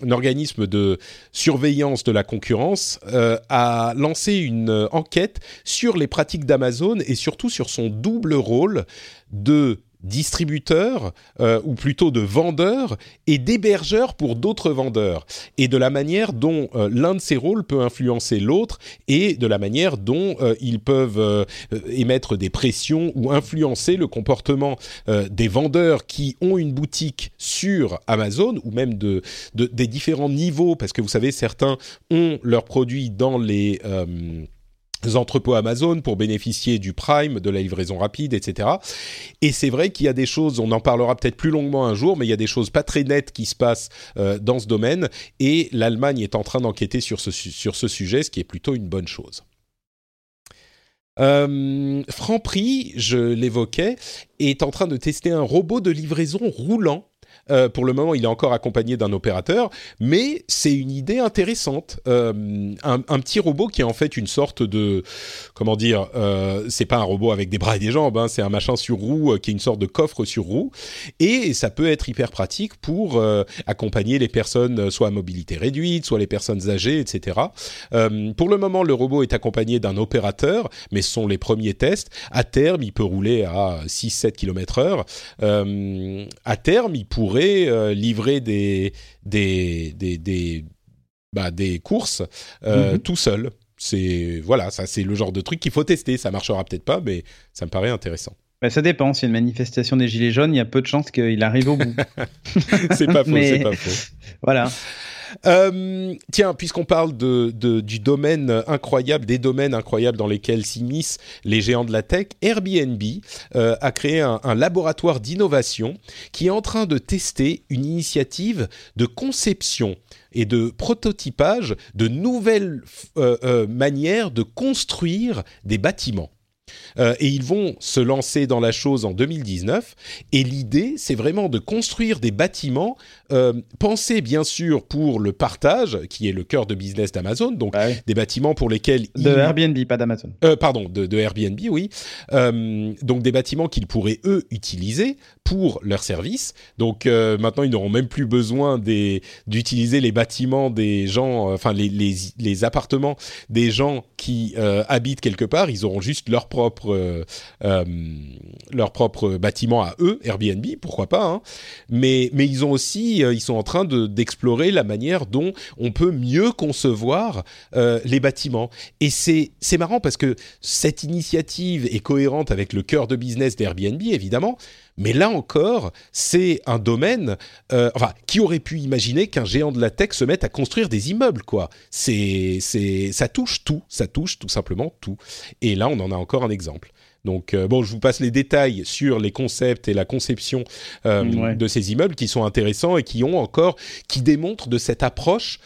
organisme de surveillance de la concurrence, euh, a lancé une enquête sur les pratiques d'Amazon et surtout sur son double rôle de distributeur, euh, ou plutôt de vendeur, et d'hébergeur pour d'autres vendeurs, et de la manière dont euh, l'un de ces rôles peut influencer l'autre, et de la manière dont euh, ils peuvent émettre des pressions ou influencer le comportement des vendeurs qui ont une boutique sur Amazon, ou même de- des différents niveaux, parce que vous savez, certains ont leurs produits dans les... entrepôts Amazon pour bénéficier du Prime, de la livraison rapide, etc. Et c'est vrai qu'il y a des choses, on en parlera peut-être plus longuement un jour, mais il y a des choses pas très nettes qui se passent euh, dans ce domaine, et l'Allemagne est en train d'enquêter sur ce, su- sur ce sujet, ce qui est plutôt une bonne chose. Euh, Franprix, je l'évoquais, est en train de tester un robot de livraison roulant. Euh, pour le moment, il est encore accompagné d'un opérateur, mais c'est une idée intéressante. Euh, un, petit robot qui est en fait une sorte de, comment dire, euh, c'est pas un robot avec des bras et des jambes, hein, c'est un machin sur roue euh, qui est une sorte de coffre sur roue, et ça peut être hyper pratique pour accompagner les personnes soit à mobilité réduite, soit les personnes âgées, etc. Pour le moment, le robot est accompagné d'un opérateur, mais ce sont les premiers tests. À terme, il peut rouler à 6-7 km heure. Euh, à terme, il pourrait euh, livrer des, des, des, des, bah, des courses euh, Mhm. tout seul. C'est voilà, ça c'est le genre de truc qu'il faut tester. Ça marchera peut-être pas, mais ça me paraît intéressant. bah, ça dépend. S'il y a une manifestation des Gilets jaunes, il y a peu de chances qu'il arrive au bout. [laughs] c'est pas faux, [laughs] Mais- c'est pas faux. voilà. Euh, tiens, puisqu'on parle du domaine incroyable, des domaines incroyables dans lesquels s'immiscent les géants de la tech, Airbnb euh, a créé un, laboratoire d'innovation qui est en train de tester une initiative de conception et de prototypage de nouvelles euh, manières de construire des bâtiments. Et ils vont se lancer dans la chose en 2019. Et l'idée, c'est vraiment de construire des bâtiments euh, pensés bien sûr pour le partage, qui est le cœur de business d'Amazon, donc oui. des bâtiments pour lesquels De Airbnb, pas d'Amazon. euh, pardon, de, de Airbnb, oui. Euh, donc des bâtiments qu'ils pourraient eux utiliser pour leur service. Donc maintenant, ils n'auront même plus besoin d'utiliser les bâtiments des gens, enfin les, les, les appartements des gens qui habitent quelque part. Ils auront juste leur propre leur propre bâtiment à eux, Airbnb, pourquoi pas. Hein. Mais mais ils ont aussi, ils sont en train de d'explorer la manière dont on peut mieux concevoir euh, les bâtiments. Et c'est marrant parce que cette initiative est cohérente avec le cœur de business d'Airbnb, évidemment, Mais là encore, c'est un domaine, euh, enfin, qui aurait pu imaginer qu'un géant de la tech se mette à construire des immeubles, quoi. C'est, ça touche tout, ça touche tout simplement tout. Et là, on en a encore un exemple. Donc euh, bon, je vous passe les détails sur les concepts et la conception euh, de ces immeubles qui sont intéressants et qui ont encore, qui démontrent de cette approche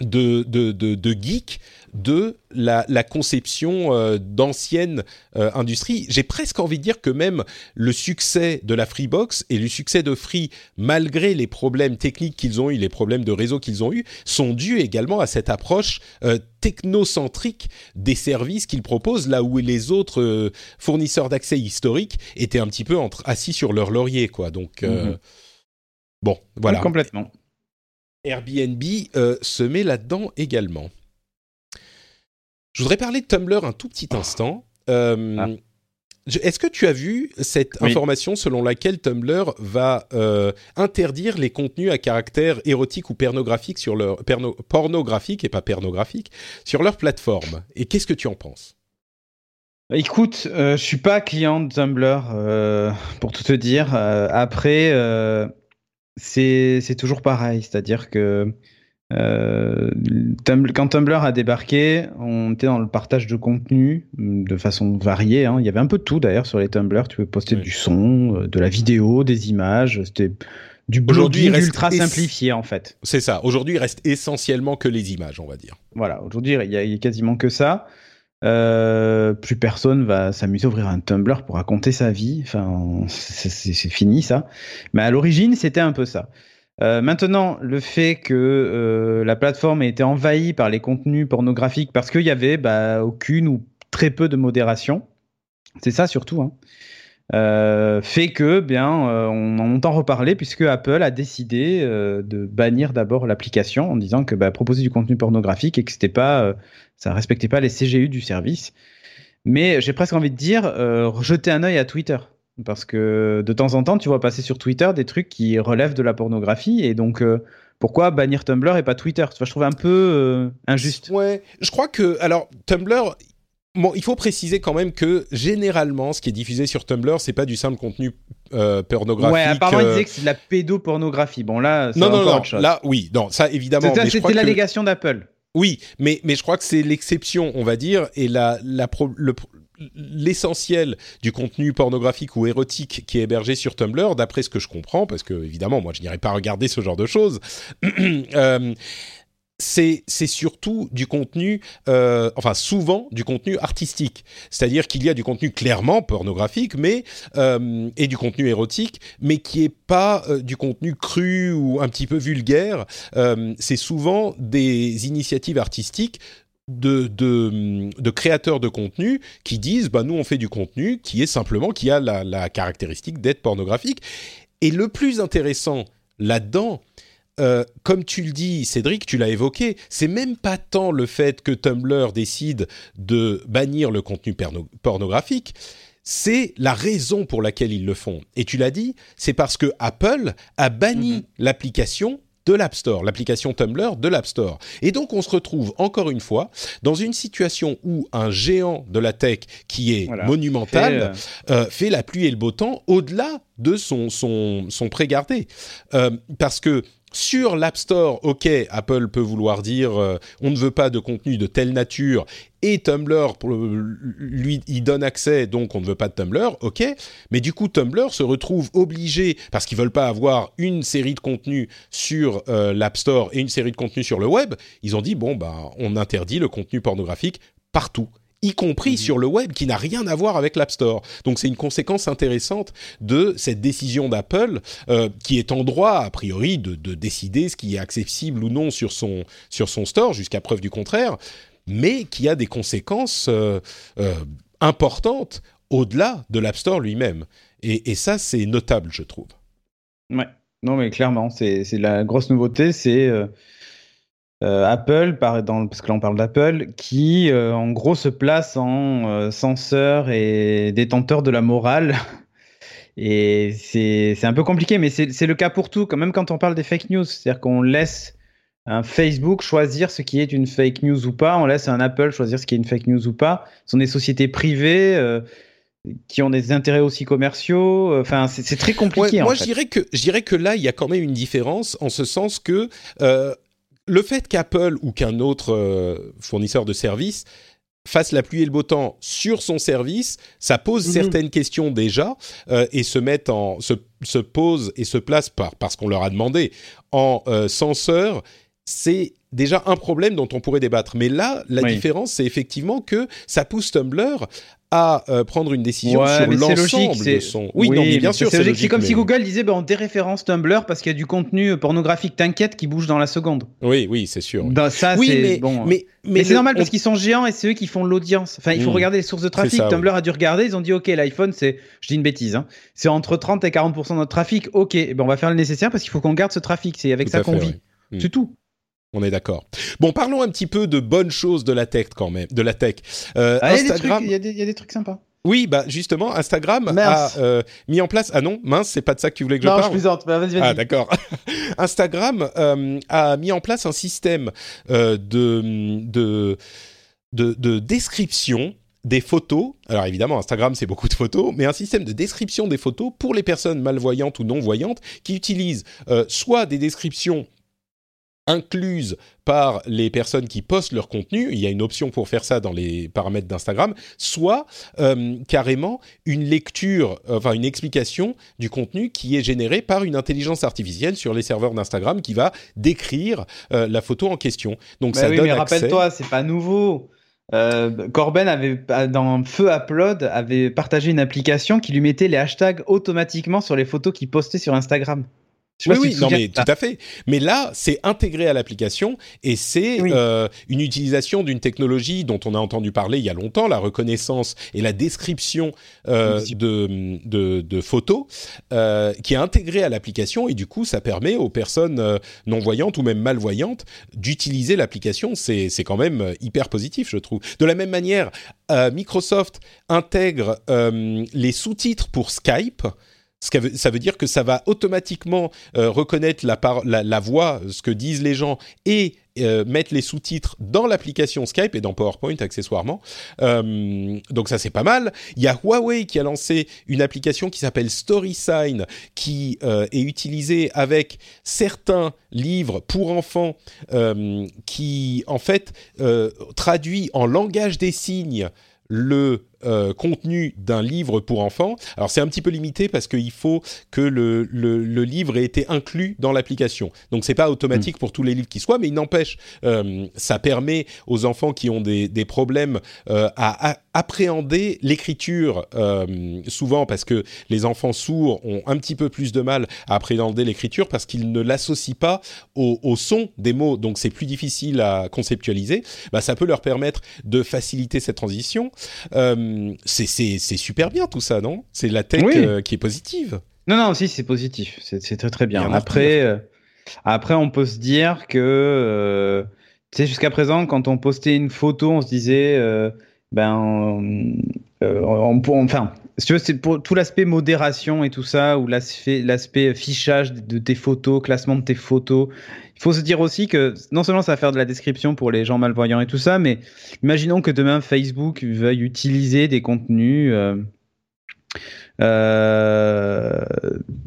de, de, de, de geek de la, la conception euh, d'anciennes euh, industries. J'ai presque envie de dire que même le succès de la Freebox et le succès de Free, malgré les problèmes techniques qu'ils ont eu, les problèmes de réseau qu'ils ont eu, sont dus également à cette approche euh, technocentrique des services qu'ils proposent, là où les autres fournisseurs d'accès historiques étaient un petit peu entre, assis sur leur laurier, quoi. Donc, mhm. bon, voilà. complètement. Airbnb euh, se met là-dedans également. Je voudrais parler de Tumblr un tout petit instant. Euh, ah. Est-ce que tu as vu cette information selon laquelle Tumblr va euh, interdire les contenus à caractère érotique ou pornographique sur leur pornographique et pas pornographique sur leur plateforme? Et qu'est-ce que tu en penses? Écoute, je suis pas client de Tumblr pour tout te dire. après, c'est toujours pareil, c'est-à-dire que euh, quand Tumblr a débarqué, on était dans le partage de contenu de façon variée. Hein. Il y avait un peu de tout d'ailleurs sur les Tumblr. Tu peux poster du son, euh, de la vidéo, des images. C'était du blogging ultra simplifié en fait. C'est ça. Aujourd'hui, il reste essentiellement que les images, on va dire. Voilà. Aujourd'hui, il y, a quasiment que ça. Euh, plus personne va s'amuser à ouvrir un Tumblr pour raconter sa vie. Enfin, c'est fini ça. Mais à l'origine, c'était un peu ça. Euh, maintenant, le fait que euh, la plateforme ait été envahie par les contenus pornographiques parce qu'il y avait bah, aucune ou très peu de modération, c'est ça surtout. Hein. Euh, fait que bien euh, on en entend reparler puisque Apple a décidé euh, de bannir d'abord l'application en disant que bah, proposer du contenu pornographique et que c'était pas ça respectait pas les CGU du service. Mais j'ai presque envie de dire jeter un œil à Twitter parce que de temps en temps tu vois passer sur Twitter des trucs qui relèvent de la pornographie et donc pourquoi bannir Tumblr et pas Twitter? Je trouve un peu injuste. Ouais, je crois que alors Tumblr, Bon, il faut préciser quand même que généralement, ce qui est diffusé sur Tumblr, c'est pas du simple contenu euh, pornographique. Ouais, apparemment, il disait que c'est de la pédopornographie. Bon, là, c'est non, non, non, Là, oui, non, ça évidemment. C'était l'allégation d'Apple. Oui, mais, mais je crois que c'est l'exception, on va dire, et la, la l'essentiel du contenu pornographique ou érotique qui est hébergé sur Tumblr, d'après ce que je comprends, parce que évidemment, moi, je n'irai pas regarder ce genre de choses. [clears throat] euh, c'est surtout du contenu, euh, enfin souvent du contenu artistique. C'est-à-dire qu'il y a du contenu clairement pornographique, mais euh, et du contenu érotique, mais qui est pas euh, du contenu cru ou un petit peu vulgaire. c'est souvent des initiatives artistiques de, créateurs de contenu qui disent bah nous on fait du contenu qui est simplement qui a la caractéristique d'être pornographique et le plus intéressant là-dedans euh, comme tu le dis, Cédric, tu l'as évoqué, c'est même pas tant le fait que Tumblr décide de bannir le contenu pornographique, c'est la raison pour laquelle ils le font. Et tu l'as dit, c'est parce que Apple a banni mhm. l'application de l'App Store, l'application Tumblr de l'App Store. Et donc on se retrouve encore une fois dans une situation où un géant de la tech qui est monumental fait, euh, fait, la pluie et le beau temps au-delà de son, son, son pré-gardé. Euh, parce que sur l'App Store, ok, Apple peut vouloir dire euh, on ne veut pas de contenu de telle nature et Tumblr lui il donne accès donc on ne veut pas de Tumblr, ok, mais du coup Tumblr se retrouve obligé parce qu'ils veulent pas avoir une série de contenus sur euh, l'App Store et une série de contenus sur le web, ils ont dit bon bah on interdit le contenu pornographique partout y compris mhm. sur le web, qui n'a rien à voir avec l'App Store. Donc c'est une conséquence intéressante de cette décision d'Apple, euh, qui est en droit, a priori, de, décider ce qui est accessible ou non sur son, sur son store, jusqu'à preuve du contraire, mais qui a des conséquences euh, euh, importantes au-delà de l'App Store lui-même. Et, et, ça, c'est notable, je trouve. Ouais, non mais clairement, c'est la grosse nouveauté, c'est euh, Apple, parce que là on parle d'Apple, qui euh, en gros se place en euh, censeur et détenteur de la morale. [laughs] Et c'est un peu compliqué, mais c'est le cas pour tout, quand même quand on parle des fake news. C'est-à-dire qu'on laisse un Facebook choisir ce qui est une fake news ou pas, on laisse un Apple choisir ce qui est une fake news ou pas. Ce sont des sociétés privées. qui ont des intérêts aussi commerciaux. Enfin, c'est très compliqué. moi, je dirais que je dirais que là, il y a quand même une différence en ce sens que euh, le fait qu'Apple ou qu'un autre euh, fournisseur de services fasse la pluie et le beau temps sur son service, ça pose Mhm. certaines questions déjà euh, et se met en se, se pose et se place par parce qu'on leur a demandé en euh, censeur. C'est déjà un problème dont on pourrait débattre. Mais là, la Oui. différence, c'est effectivement que ça pousse Tumblr à euh, prendre une décision Ouais, sur l'ensemble de son. Oui, non, mais bien mais sûr, c'est logique. C'est comme mais- si Google disait, ben, on déréférence Tumblr parce qu'il y a du contenu pornographique, t'inquiète, qui bouge dans la seconde. Oui, oui, c'est sûr. oui. Dans ça, oui, c'est mais, bon. mais, Mais, c'est normal on- parce qu'ils sont géants et c'est eux qui font l'audience. Enfin, il faut Mm. regarder les sources de trafic. ça, Tumblr a dû regarder. Ils ont dit, OK, l'iPhone, c'est, je dis une bêtise, hein, c'est entre 30 et 40% de notre trafic. OK, eh ben, on va faire le nécessaire parce qu'il faut qu'on garde ce trafic. C'est avec Tout ça qu'on vit. ouais. Mm. C'est tout. On est d'accord. Bon, parlons un petit peu de bonnes choses de la tech quand même, de la tech. Euh, Ah, il y a des Instagram. trucs- il y, a des- il y a des trucs sympas. Oui, bah justement, Instagram a euh, mis en place. Ah non, mince, c'est pas de ça que tu voulais que je non, je parle. plaisante. Bah, vas-y, vas-y. Ah d'accord. [laughs] Instagram euh, a mis en place un système de, de de de description des photos. Alors évidemment, Instagram c'est beaucoup de photos, mais un système de description des photos pour les personnes malvoyantes ou non voyantes qui utilisent euh, soit des descriptions incluses par les personnes qui postent leur contenu, il y a une option pour faire ça dans les paramètres d'Instagram, soit euh, carrément une lecture, euh, enfin une explication du contenu qui est généré par une intelligence artificielle sur les serveurs d'Instagram qui va décrire euh, la photo en question. Donc Bah ça oui, donne mais accès. rappelle-toi, c'est pas nouveau. Euh, Corben avait dans Feu Upload avait partagé une application qui lui mettait les hashtags automatiquement sur les photos qu'il postait sur Instagram. Oui, si oui, non, mais tout à fait. Mais là, c'est intégré à l'application et c'est Oui. euh, une utilisation d'une technologie dont on a entendu parler il y a longtemps, la reconnaissance et la description euh, de, de, de photos, euh, qui est intégrée à l'application et du coup, ça permet aux personnes non-voyantes ou même malvoyantes d'utiliser l'application. C'est quand même hyper positif, je trouve. De la même manière, Microsoft intègre les sous-titres pour Skype. Ça veut dire que ça va automatiquement euh, reconnaître la, voix, ce que disent les gens, et euh, mettre les sous-titres dans l'application Skype et dans PowerPoint accessoirement. Euh, donc ça c'est pas mal. Il y a Huawei qui a lancé une application qui s'appelle StorySign, qui euh, est utilisée avec certains livres pour enfants, euh, qui en fait euh, traduit en langage des signes le euh, contenu d'un livre pour enfants. Alors c'est un petit peu limité parce qu'il faut que le, le, le livre ait été inclus dans l'application. Donc c'est pas automatique pour tous les livres qui soient, mais il n'empêche, euh, ça permet aux enfants qui ont des, des problèmes euh, à, à appréhender l'écriture souvent parce que les enfants sourds ont un petit peu plus de mal à appréhender l'écriture parce qu'ils ne l'associent pas au, au son des mots, donc c'est plus difficile à conceptualiser. Bah, ça peut leur permettre de faciliter cette transition. Euh, c'est super bien tout ça, non? C'est la tech Oui. euh, qui est positive. Non, non, si, c'est positif. C'est très, très bien. Après, euh, après, on peut se dire que, euh, tu sais, jusqu'à présent, quand on postait une photo, on se disait, ben, euh, on, on- enfin, si tu veux, c'est pour tout l'aspect modération et tout ça, ou l'aspect fichage de tes photos, classement de tes photos. Il faut se dire aussi que non seulement ça va faire de la description pour les gens malvoyants et tout ça, mais imaginons que demain Facebook veuille utiliser des contenus. euh, euh,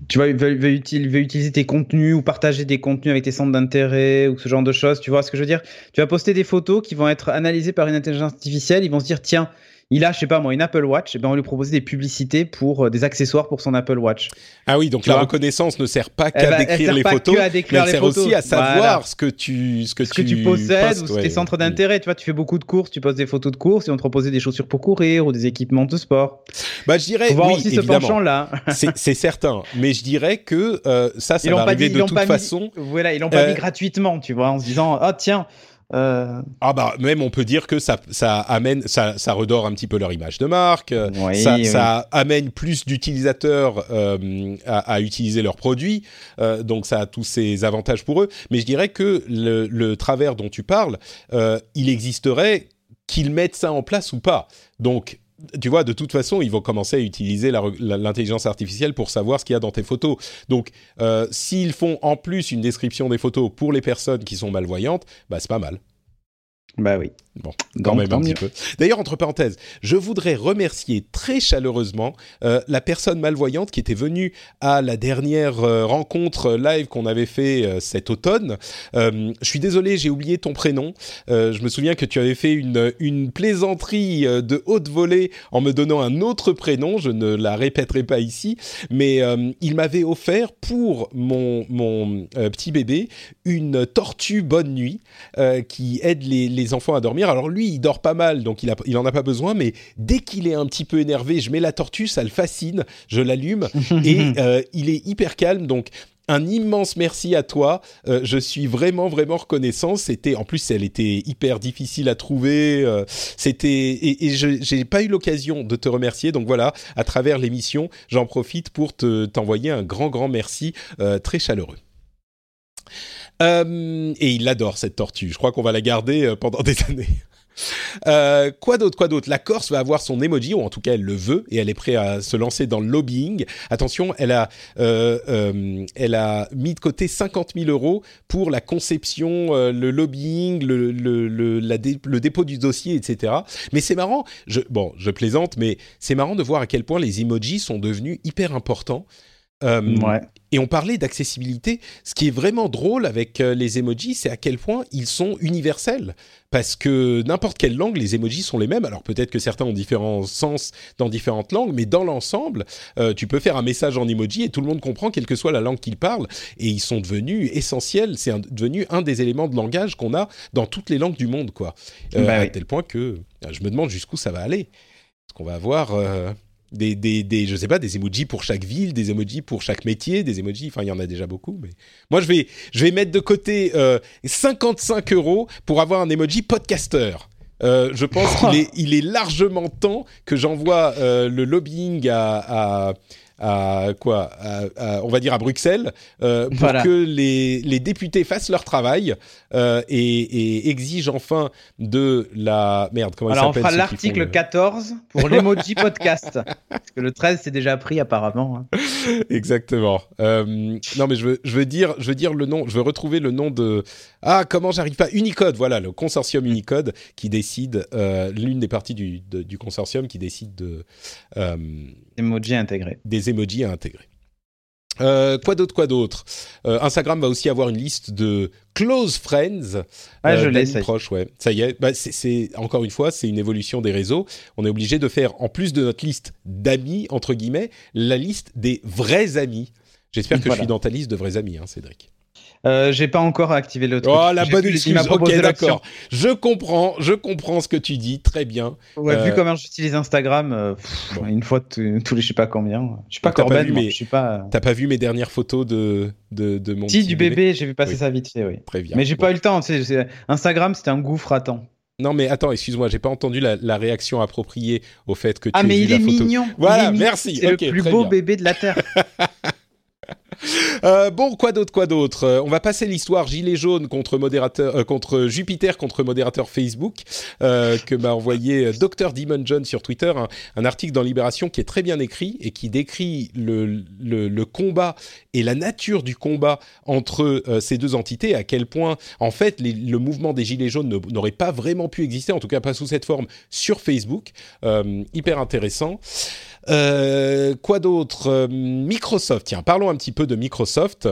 tu vois, util- veut utiliser tes contenus ou partager des contenus avec tes centres d'intérêt ou ce genre de choses. Tu vois ce que je veux dire? Tu vas poster des photos qui vont être analysées par une intelligence artificielle. Ils vont se dire, tiens, il a, je sais pas moi, une Apple Watch. Et ben, on lui proposer des publicités pour euh, des accessoires pour son Apple Watch. Ah oui, donc Tu la reconnaissance ne sert pas Elle qu'à elle décrire sert les pas photos, que à mais décrire elle les sert photos. aussi à savoir Voilà. ce que tu ce que, ce que tu possèdes postes, ou ouais. tes centres d'intérêt. Tu vois, tu fais beaucoup de courses, tu poses des photos de courses et on te des chaussures pour courir ou des équipements de sport. Bah je dirais voir oui, aussi ce évidemment. penchant-là. C'est certain, mais je dirais que euh, ça, ça Ils va pas arriver ils de toute pas mis- façon. Voilà, ils l'ont pas Euh, mis gratuitement, tu vois, en se disant, ah tiens, euh, Ah bah même on peut dire que ça ça amène ça ça redore un petit peu leur image de marque. euh, Oui, ça, oui. ça amène plus d'utilisateurs euh, à, à utiliser leurs produits, euh, donc ça a tous ses avantages pour eux. Mais je dirais que le, le travers dont tu parles, il existerait qu'ils mettent ça en place ou pas. Donc tu vois, de toute façon, ils vont commencer à utiliser l'intelligence artificielle pour savoir ce qu'il y a dans tes photos. Donc, euh, s'ils font en plus une description des photos pour les personnes qui sont malvoyantes, bah c'est pas mal. bah oui. Bon, quand même un petit peu. D'ailleurs, entre parenthèses, je voudrais remercier très chaleureusement euh, la personne malvoyante qui était venue à la dernière euh, rencontre live qu'on avait fait euh, cet automne. je suis désolé, j'ai oublié ton prénom. je me souviens que tu avais fait une, une plaisanterie de haute volée en me donnant un autre prénom. Je ne la répéterai pas ici, mais il m'avait offert pour mon, mon petit bébé une tortue bonne nuit qui aide les, les enfants à dormir alors lui, il dort pas mal, donc il, a, il en a pas besoin. Mais dès qu'il est un petit peu énervé, je mets la tortue, ça le fascine. Je l'allume [laughs] et euh, il est hyper calme. Donc un immense merci à toi. Euh, je suis vraiment vraiment reconnaissant. C'était en plus elle était hyper difficile à trouver. Euh, c'était et, et je n'ai pas eu l'occasion de te remercier. Donc voilà, à travers l'émission, j'en profite pour te t'envoyer un grand grand merci très chaleureux. Euh, et il adore cette tortue. Je crois qu'on va la garder euh, pendant [laughs] des années. Euh, quoi d'autre, quoi d'autre? La Corse va avoir son emoji, ou en tout cas elle le veut, et elle est prête à se lancer dans le lobbying. Attention, elle a, elle a mis de côté 50 000 euros pour la conception, le lobbying, le, dépôt du dossier, etc. Mais c'est marrant, je, bon, je plaisante, mais c'est marrant de voir à quel point les emojis sont devenus hyper importants. Ouais. Et on parlait d'accessibilité. Ce qui est vraiment drôle avec euh, les emojis, c'est à quel point ils sont universels. Parce que n'importe quelle langue, les emojis sont les mêmes. Alors peut-être que certains ont différents sens dans différentes langues, mais dans l'ensemble, euh, tu peux faire un message en emoji et tout le monde comprend, quelle que soit la langue qu'il parle. Et ils sont devenus essentiels. C'est devenu un des éléments de langage qu'on a dans toutes les langues du monde, quoi. Euh, bah à tel point que je me demande jusqu'où ça va aller. Est-ce qu'on va avoir des, des, des, je sais pas, des emojis pour chaque ville, des emojis pour chaque métier, des emojis, enfin il y en a déjà beaucoup, mais moi je vais, je vais mettre de côté euh, 55 euros pour avoir un emoji podcaster. Euh, je pense qu'il [laughs] est, il est largement temps que j'envoie euh, le lobbying à, à à quoi On va dire à Bruxelles euh, pour que les, les, députés fassent leur travail euh, et, et, exigent enfin de la merde. Comment Alors on fera l'article 14 pour l'emoji podcast parce que le 13 c'est déjà pris apparemment. Hein. [laughs] Exactement. Euh, non mais je veux, je veux dire, je veux dire le nom, je veux retrouver le nom de ah comment j'arrive pas Unicode. Voilà le consortium Unicode qui décide l'une des parties du, du consortium qui décide de Emoji intégrés. Des emojis à intégrer. Euh, quoi d'autre, quoi d'autre? Euh, Instagram va aussi avoir une liste de close friends. Ah, je euh, l'ai, proche, ouais. Ça y est. Bah, c'est encore une fois, c'est une évolution des réseaux. On est obligé de faire, en plus de notre liste d'amis entre guillemets, la liste des vrais amis. J'espère que je suis dans ta liste de vrais amis, hein, Cédric. Euh, j'ai pas encore activé le truc. Oh, la bonne excuse. Ok, d'accord. Je comprends, je comprends ce que tu dis. Très bien. Ouais, vu euh, comment j'utilise Instagram, euh, une fois tous les je sais pas combien. Je suis pas Corben, mais je suis pas. T'as pas vu mes dernières photos de de, de mon. Si du bébé, j'ai vu passer ça vite fait, oui. Très bien. Mais j'ai pas eu le temps. Instagram, c'était un gouffre à temps. Non mais attends, excuse-moi, j'ai pas entendu la, réaction appropriée au fait que tu ah, mais il est mignon. Voilà, merci. C'est le plus beau bébé de la terre. [laughs] Euh, bon, quoi d'autre, quoi d'autre? Euh, On va passer l'histoire gilet jaune contre modérateur, euh, contre Jupiter contre modérateur Facebook que m'a envoyé Dr Demon John sur Twitter, un, article dans Libération qui est très bien écrit et qui décrit le, le, combat et la nature du combat entre ces deux entités, à quel point en fait le mouvement des gilets jaunes n'aurait pas vraiment pu exister, en tout cas pas sous cette forme sur Facebook. hyper intéressant. Euh, quoi d'autre euh, Microsoft, tiens, parlons un petit peu de Microsoft.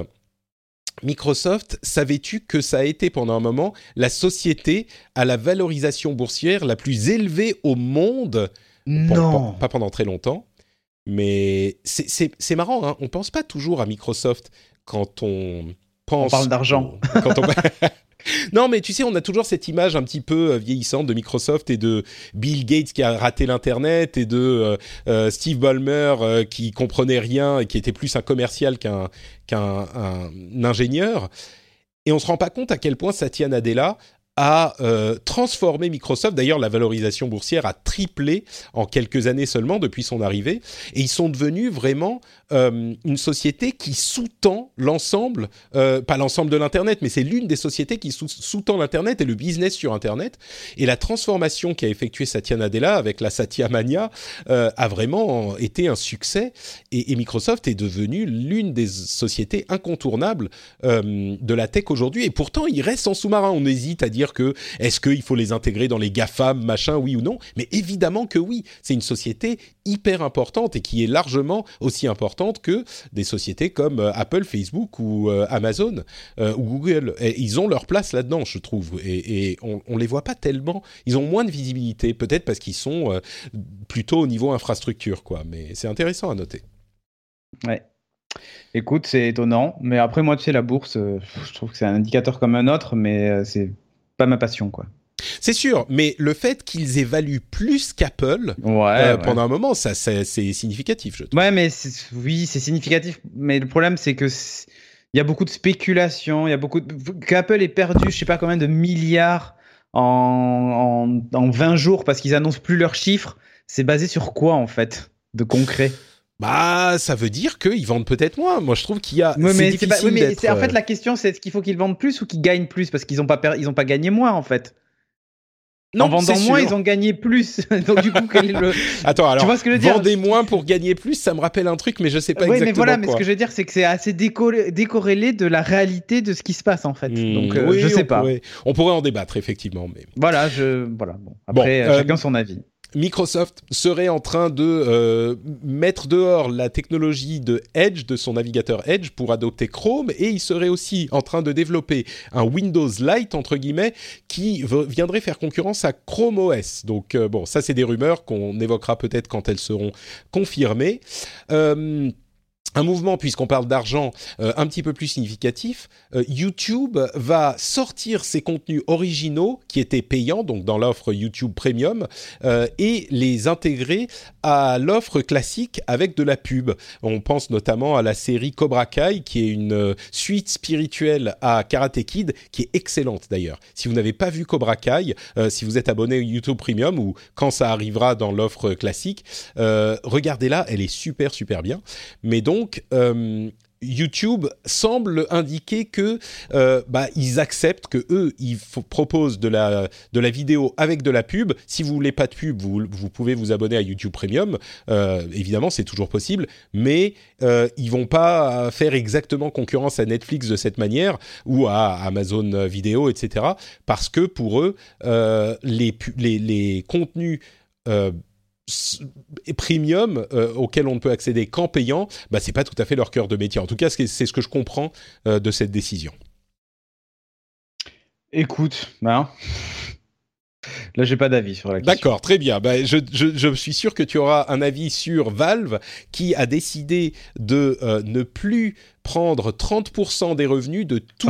Microsoft, savais-tu que ça a été pendant un moment la société à la valorisation boursière la plus élevée au monde? Non. pas pendant très longtemps. Mais c'est marrant, hein on pense pas toujours à Microsoft quand on pense. On parle d'argent. Quand on... [laughs] Non, mais tu sais, on a toujours cette image un petit peu euh, vieillissante de Microsoft et de Bill Gates qui a raté l'internet et de euh, euh, Steve Ballmer qui comprenait rien et qui était plus un commercial qu'un ingénieur. Et on se rend pas compte à quel point Satya Nadella a euh, transformé Microsoft. D'ailleurs, la valorisation boursière a triplé en quelques années seulement depuis son arrivée. Et ils sont devenus vraiment euh, une société qui sous-tend l'ensemble, euh, pas l'ensemble de l'Internet, mais c'est l'une des sociétés qui sous-tend l'Internet et le business sur Internet. Et la transformation qu'a effectuée Satya Nadella avec la Satya Mania a vraiment été un succès. Et, Microsoft est devenu l'une des sociétés incontournables de la tech aujourd'hui. Et pourtant, il reste en sous-marin. On hésite à dire que est-ce qu'il faut les intégrer dans les GAFAM, machin, oui ou non? Mais évidemment que oui. C'est une société hyper importante et qui est largement aussi importante que des sociétés comme euh, Apple, Facebook ou euh, Amazon ou Google. Ils ont leur place là-dedans, je trouve. Et, on, on les voit pas tellement. Ils ont moins de visibilité, peut-être parce qu'ils sont plutôt au niveau infrastructure, quoi. Mais c'est intéressant à noter. Ouais. Écoute, c'est étonnant, mais après moi, tu sais, la bourse, euh, je trouve que c'est un indicateur comme un autre, mais euh, c'est pas ma passion, quoi. C'est sûr, mais le fait qu'ils évaluent plus qu'Apple euh, pendant un moment, ça, c'est significatif, je trouve. Ouais, mais oui, c'est significatif, mais le problème, c'est que il y a beaucoup de spéculation, il y a beaucoup qu'Apple ait perdu, je sais pas combien de milliards en, en, en 20 jours parce qu'ils annoncent plus leurs chiffres. C'est basé sur quoi en fait de concret? Bah, ça veut dire qu'ils vendent peut-être moins. Moi, je trouve qu'il y a. Oui, mais, c'est en fait euh, la question, c'est est-ce qu'il faut qu'ils vendent plus ou qu'ils gagnent plus? Parce qu'ils n'ont pas ils ont pas gagné moins en fait. Non, en vendant moins, ils ont gagné plus. [laughs] Donc du coup, le... [laughs] attends, alors, tu vois ce que je veux dire? moins pour gagner plus, ça me rappelle un truc, mais je sais pas exactement. Oui, mais voilà, mais ce que je veux dire, c'est que c'est assez décorrélé de la réalité de ce qui se passe en fait. Hmm, Donc, euh, je sais pas. on pourrait en débattre effectivement, mais. Voilà, je voilà. Bon, après, euh, chacun son avis. Microsoft serait en train de euh, mettre dehors la technologie de Edge, de son navigateur Edge, pour adopter Chrome, et il serait aussi en train de développer un Windows Lite, entre guillemets, qui viendrait faire concurrence à Chrome OS. Donc euh, bon, ça c'est des rumeurs qu'on évoquera peut-être quand elles seront confirmées. Euh, un mouvement, puisqu'on parle d'argent, euh, un petit peu plus significatif. Euh, YouTube va sortir ses contenus originaux qui étaient payants, donc dans l'offre YouTube Premium, euh, et les intégrer à l'offre classique avec de la pub. On pense notamment à la série Cobra Kai, qui est une suite spirituelle à Karate Kid, qui est excellente d'ailleurs. Si vous n'avez pas vu Cobra Kai, si vous êtes abonné à YouTube Premium ou quand ça arrivera dans l'offre classique, regardez-la, elle est super super bien. Donc, euh, YouTube semble indiquer que euh, bah, ils acceptent que eux ils proposent de la de vidéo avec de la pub. Si vous voulez pas de pub, vous, pouvez vous abonner à YouTube Premium. Euh, évidemment, c'est toujours possible, mais euh, ils vont pas faire exactement concurrence à Netflix de cette manière ou à Amazon Vidéo, etc. Parce que pour eux, les les contenus premium euh, auquel on ne peut accéder qu'en payant, bah, c'est pas tout à fait leur cœur de métier. En tout cas, c'est ce que je comprends euh, de cette décision. Écoute, ben, là j'ai pas d'avis sur la question. D'accord, très bien. Bah, je, je, suis sûr que tu auras un avis sur Valve qui a décidé de euh, ne plus prendre 30% des revenus de tous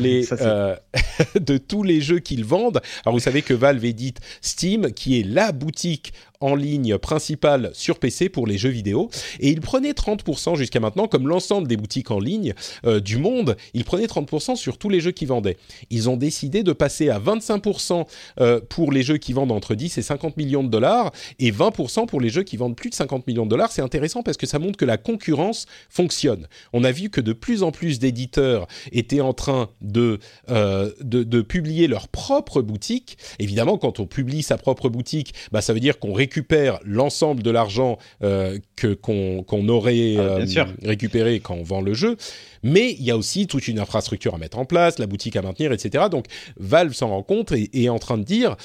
les euh, [laughs] de tous les jeux qu'ils vendent. Alors vous savez que Valve édite Steam, qui est la boutique en ligne principale sur PC pour les jeux vidéo, et ils prenaient 30% jusqu'à maintenant, comme l'ensemble des boutiques en ligne euh, du monde, ils prenaient 30% sur tous les jeux qu'ils vendaient. Ils ont décidé de passer à 25% euh, pour les jeux qui vendent entre 10 et 50 millions de dollars, et 20% pour les jeux qui vendent plus de 50 millions de dollars. C'est intéressant parce que ça montre que la concurrence fonctionne. On a vu que de plus en plus d'éditeurs étaient en train de, euh, de, publier leur propre boutique. Évidemment, quand on publie sa propre boutique, bah, ça veut dire qu'on récupère l'ensemble de l'argent euh, que qu'on aurait ah, euh, récupéré quand on vend le jeu. Mais il y a aussi toute une infrastructure à mettre en place, la boutique à maintenir, etc. Donc Valve s'en rend compte et, est en train de dire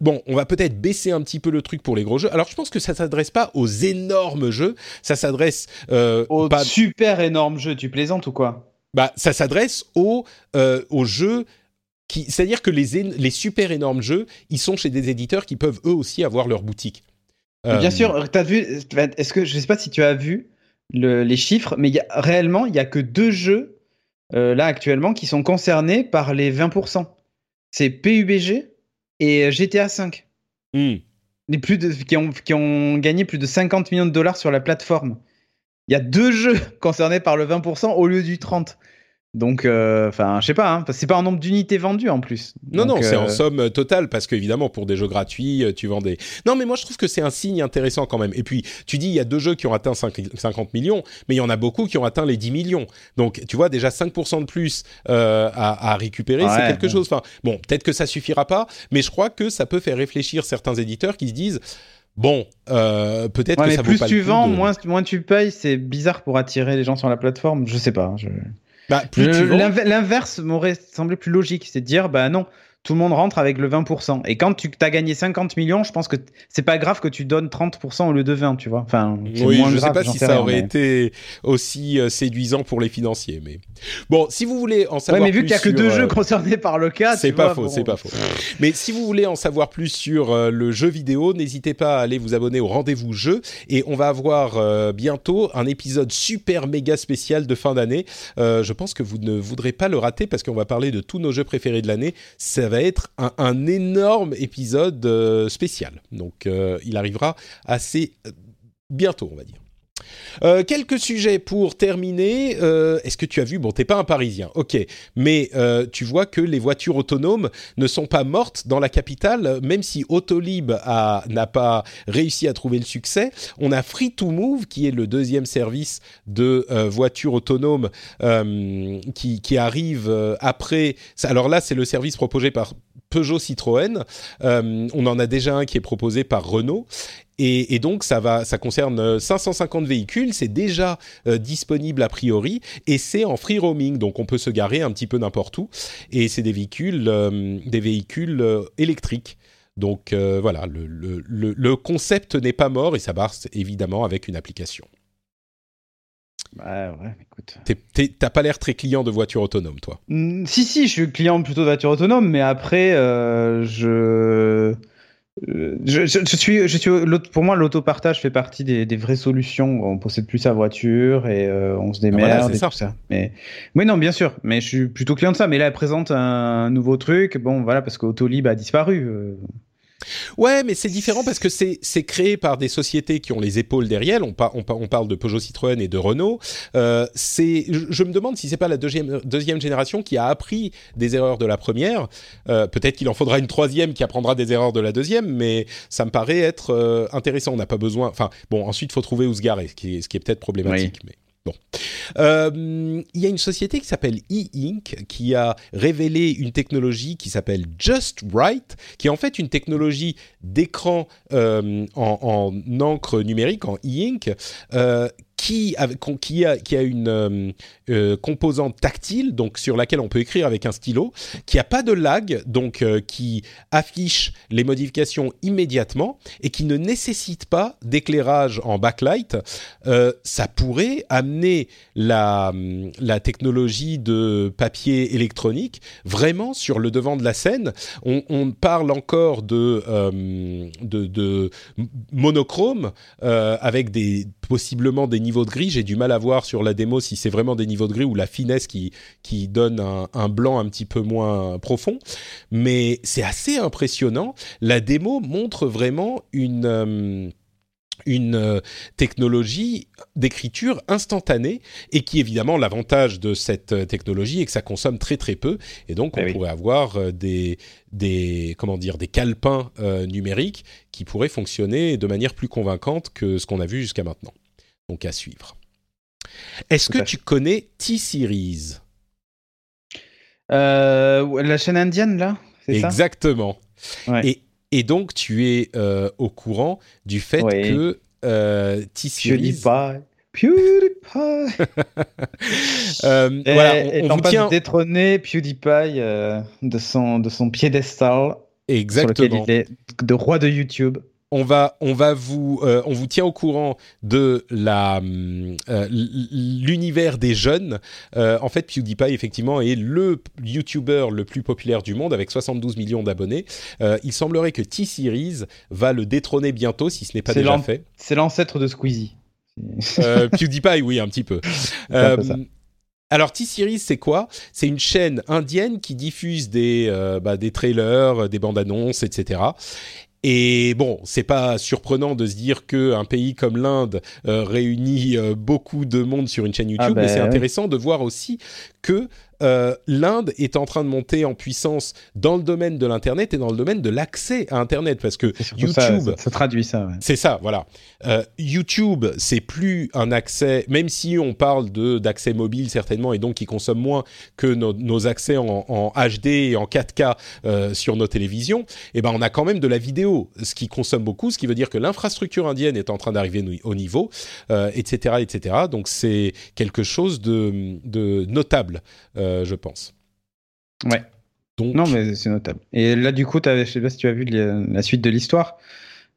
bon, on va peut-être baisser un petit peu le truc pour les gros jeux. Alors je pense que ça s'adresse pas aux énormes jeux, ça s'adresse aux super énormes jeux tu plaisantes ou quoi? Bah, ça s'adresse aux, euh, aux jeux qui, c'est-à-dire que les, les super énormes jeux, ils sont chez des éditeurs qui peuvent eux aussi avoir leur boutique. Bien euh, sûr, as vu Est-ce que je sais pas si tu as vu les chiffres, mais y a, réellement, il y a que deux jeux euh, là actuellement qui sont concernés par les 20%. C'est PUBG et GTA 5. Hmm. Les plus de, qui, ont, qui ont gagné plus de 50 millions de dollars sur la plateforme il y a deux jeux [laughs] concernés par le 20% au lieu du 30%. Donc, euh, enfin, je sais pas, hein, c'est pas un nombre d'unités vendues en plus. Non, non, c'est en euh, somme totale parce qu'évidemment, pour des jeux gratuits, euh, tu vends des. Non, mais moi, je trouve que c'est un signe intéressant quand même. Et puis, tu dis, il y a deux jeux qui ont atteint 50 millions, mais il y en a beaucoup qui ont atteint les 10 millions. Donc, tu vois, déjà 5% de plus à, récupérer, c'est quelque chose. Enfin, bon, peut-être que ça suffira pas, mais je crois que ça peut faire réfléchir certains éditeurs qui se disent Bon, euh, peut-être que ça plus vaut pas tu le vends, moins, moins tu payes. C'est bizarre pour attirer les gens sur la plateforme. Je sais pas. Je... Bah, L'inverse m'aurait semblé plus logique, c'est de dire bah non, tout le monde rentre avec le 20%. Et quand tu as gagné 50 millions, je pense que c'est pas grave que tu donnes 30% au lieu de 20, tu vois. Enfin, oui, je sais pas si ça aurait été aussi euh, séduisant pour les financiers, mais bon, si vous voulez en savoir ouais, mais vu qu'il y a que deux jeux euh, concernés par le cas, c'est pas faux, c'est pas faux. Mais si vous voulez en savoir plus sur euh, le jeu vidéo, n'hésitez pas à aller vous abonner au rendez-vous jeu et on va avoir bientôt un épisode super méga spécial de fin d'année. je pense que vous ne voudrez pas le rater parce qu'on va parler de tous nos jeux préférés de l'année. Ça va être un, énorme épisode euh, spécial. Donc euh, il arrivera assez euh, bientôt, on va dire. Euh, quelques sujets pour terminer. Euh, est-ce que tu as vu Bon, t'es pas un Parisien, ok, mais euh, tu vois que les voitures autonomes ne sont pas mortes dans la capitale, même si Autolib n'a pas réussi à trouver le succès. On a Free to Move, qui est le deuxième service de voitures autonomes qui, qui, arrive après. Alors là, c'est le service proposé par Peugeot Citroën. on en a déjà un qui est proposé par Renault. Et, donc ça va, ça concerne 550 euh, véhicules, c'est déjà euh, disponible a priori et c'est en free roaming, donc on peut se garer un petit peu n'importe où. Et c'est des véhicules, euh, des véhicules électriques. Donc voilà, le, concept n'est pas mort et ça marche évidemment avec une application. Bah ouais, écoute. T'as pas l'air très client de voiture autonome, toi mmh, Si, si, je suis client plutôt de voiture autonome, mais après, je je, suis, je suis, pour moi, l'autopartage fait partie des, vraies solutions. On possède plus sa voiture et euh, on se ah, démerde et tout ça. Mais, oui, non, bien sûr. Mais je suis plutôt client de ça. Mais là, elle présente un nouveau truc. Bon, voilà, parce qu'Autolib a disparu. Ouais, mais c'est différent parce que c'est créé par des sociétés qui ont les épaules derrière. On, on, parle de Peugeot Citroën et de Renault. Euh, c'est, je, me demande si c'est pas la deuxième, deuxième génération qui a appris des erreurs de la première. Euh, peut-être qu'il en faudra une troisième qui apprendra des erreurs de la deuxième, mais ça me paraît être euh, intéressant. On n'a pas besoin. Enfin, bon, ensuite, il faut trouver où se garer, ce qui est, peut-être problématique. Mais... Bon. Euh, il y a une société qui s'appelle E-Ink qui a révélé une technologie qui s'appelle Just Write, qui est en fait une technologie d'écran euh, en, en, encre numérique, en E-Ink, euh, qui, a, qui a une euh, euh, composante tactile, donc sur laquelle on peut écrire avec un stylo, qui a pas de lag, donc euh, qui affiche les modifications immédiatement et qui ne nécessite pas d'éclairage en backlight. ça pourrait amener la, la technologie de papier électronique vraiment sur le devant de la scène. On, parle encore de, de, de, monochrome avec des possiblement des niveaux de gris. J'ai du mal à voir sur la démo si c'est vraiment des niveaux de gris ou la finesse qui, qui donne un, blanc un petit peu moins profond. Mais c'est assez impressionnant. La démo montre vraiment une... Euh, une euh, technologie d'écriture instantanée et qui évidemment l'avantage de cette euh, technologie est que ça consomme très très peu et donc on eh pourrait avoir des des comment dire des calepins numériques qui pourraient fonctionner de manière plus convaincante que ce qu'on a vu jusqu'à maintenant. Donc à suivre. Est-ce que tu connais T-Series? Euh, La chaîne indienne, là Exactement. et, et, donc, tu es euh, au courant du fait que euh, T-Series... PewDiePie. [laughs] PewDiePie. euh, voilà, on, on vous tient... de détrôner PewDiePie de, son, de son piédestal. Exactement. Sur lequel il est de roi de YouTube on va, on va vous, euh, on vous tient au courant de la euh, l'univers des jeunes. Euh, en fait, PewDiePie effectivement est le YouTuber le plus populaire du monde avec 72 millions d'abonnés. il semblerait que T-Series va le détrôner bientôt, si ce n'est pas déjà fait. C'est l'ancêtre de Squeezie. PewDiePie, oui, un petit peu. [laughs] Alors T-Series, c'est quoi? C'est une chaîne indienne qui diffuse des, bah, des trailers, des bandes annonces, etc. Et bon, c'est pas surprenant de se dire que un pays comme l'Inde euh, réunit euh, beaucoup de monde sur une chaîne ah YouTube, mais c'est ben intéressant de voir aussi que euh, l'Inde est en train de monter en puissance dans le domaine de l'internet et dans le domaine de l'accès à internet parce que YouTube ça, traduit ça c'est ça voilà. Euh, YouTube c'est plus un accès même si on parle de d'accès mobile certainement et donc qui consomme moins que nos, accès en, HD et en 4K euh, sur nos télévisions et eh ben on a quand même de la vidéo ce qui consomme beaucoup ce qui veut dire que l'infrastructure indienne est en train d'arriver au niveau etc etc donc c'est quelque chose de, de notable euh, je pense. Ouais. Donc, Non, mais c'est notable. Et là, du coup, je sais pas si tu as vu la suite de l'histoire.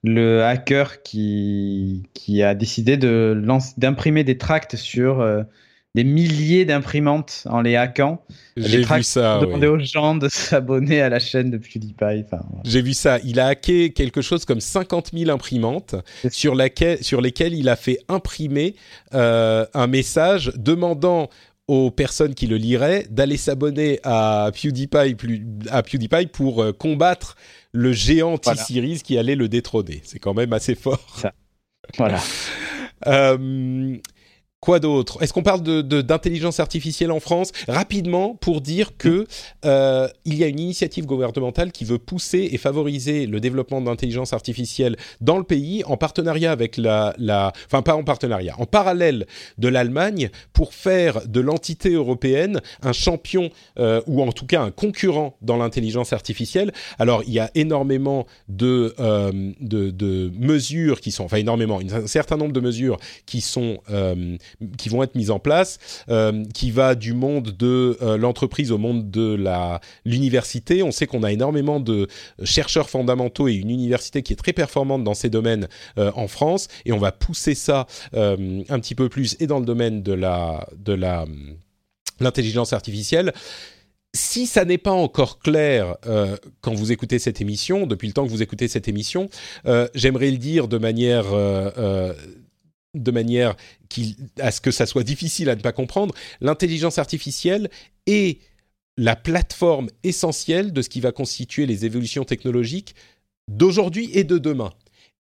Le hacker qui, qui a décidé de d'imprimer des tracts sur euh, des milliers d'imprimantes en les hackant. j'ai vu ça. demander aux gens de [laughs] s'abonner à la chaîne de PewDiePie. Enfin. J'ai vu ça. Il a hacké quelque chose comme 50 000 imprimantes sur, laquelle, sur lesquelles il a fait imprimer euh, un message demandant aux personnes qui le liraient d'aller s'abonner à PewDiePie, plus- à PewDiePie pour euh, combattre le géant Voilà. T-Series qui allait le détrôner. C'est quand même assez fort. Voilà. [laughs] Euh, quoi d'autre? Est-ce qu'on parle d'intelligence artificielle en France? Rapidement, pour dire que euh, il y a une initiative gouvernementale qui veut pousser et favoriser le développement d'intelligence artificielle dans le pays en partenariat avec la, enfin pas en partenariat, en parallèle de l'Allemagne pour faire de l'entité européenne un champion euh, ou en tout cas un concurrent dans l'intelligence artificielle. Alors il y a énormément de, euh, de, mesures qui sont, enfin énormément, un certain nombre de mesures qui sont qui vont être mises en place, euh, qui va du monde de euh, l'entreprise au monde de la l'université. On sait qu'on a énormément de chercheurs fondamentaux et une université qui est très performante dans ces domaines euh, en France, et on va pousser ça un petit peu plus et dans le domaine de la de la l'intelligence artificielle. Si ça n'est pas encore clair quand vous écoutez cette émission, depuis le temps que vous écoutez cette émission, j'aimerais le dire de manière de manière qui, à ce que ça soit difficile à ne pas comprendre, l'intelligence artificielle est la plateforme essentielle de ce qui va constituer les évolutions technologiques d'aujourd'hui et de demain.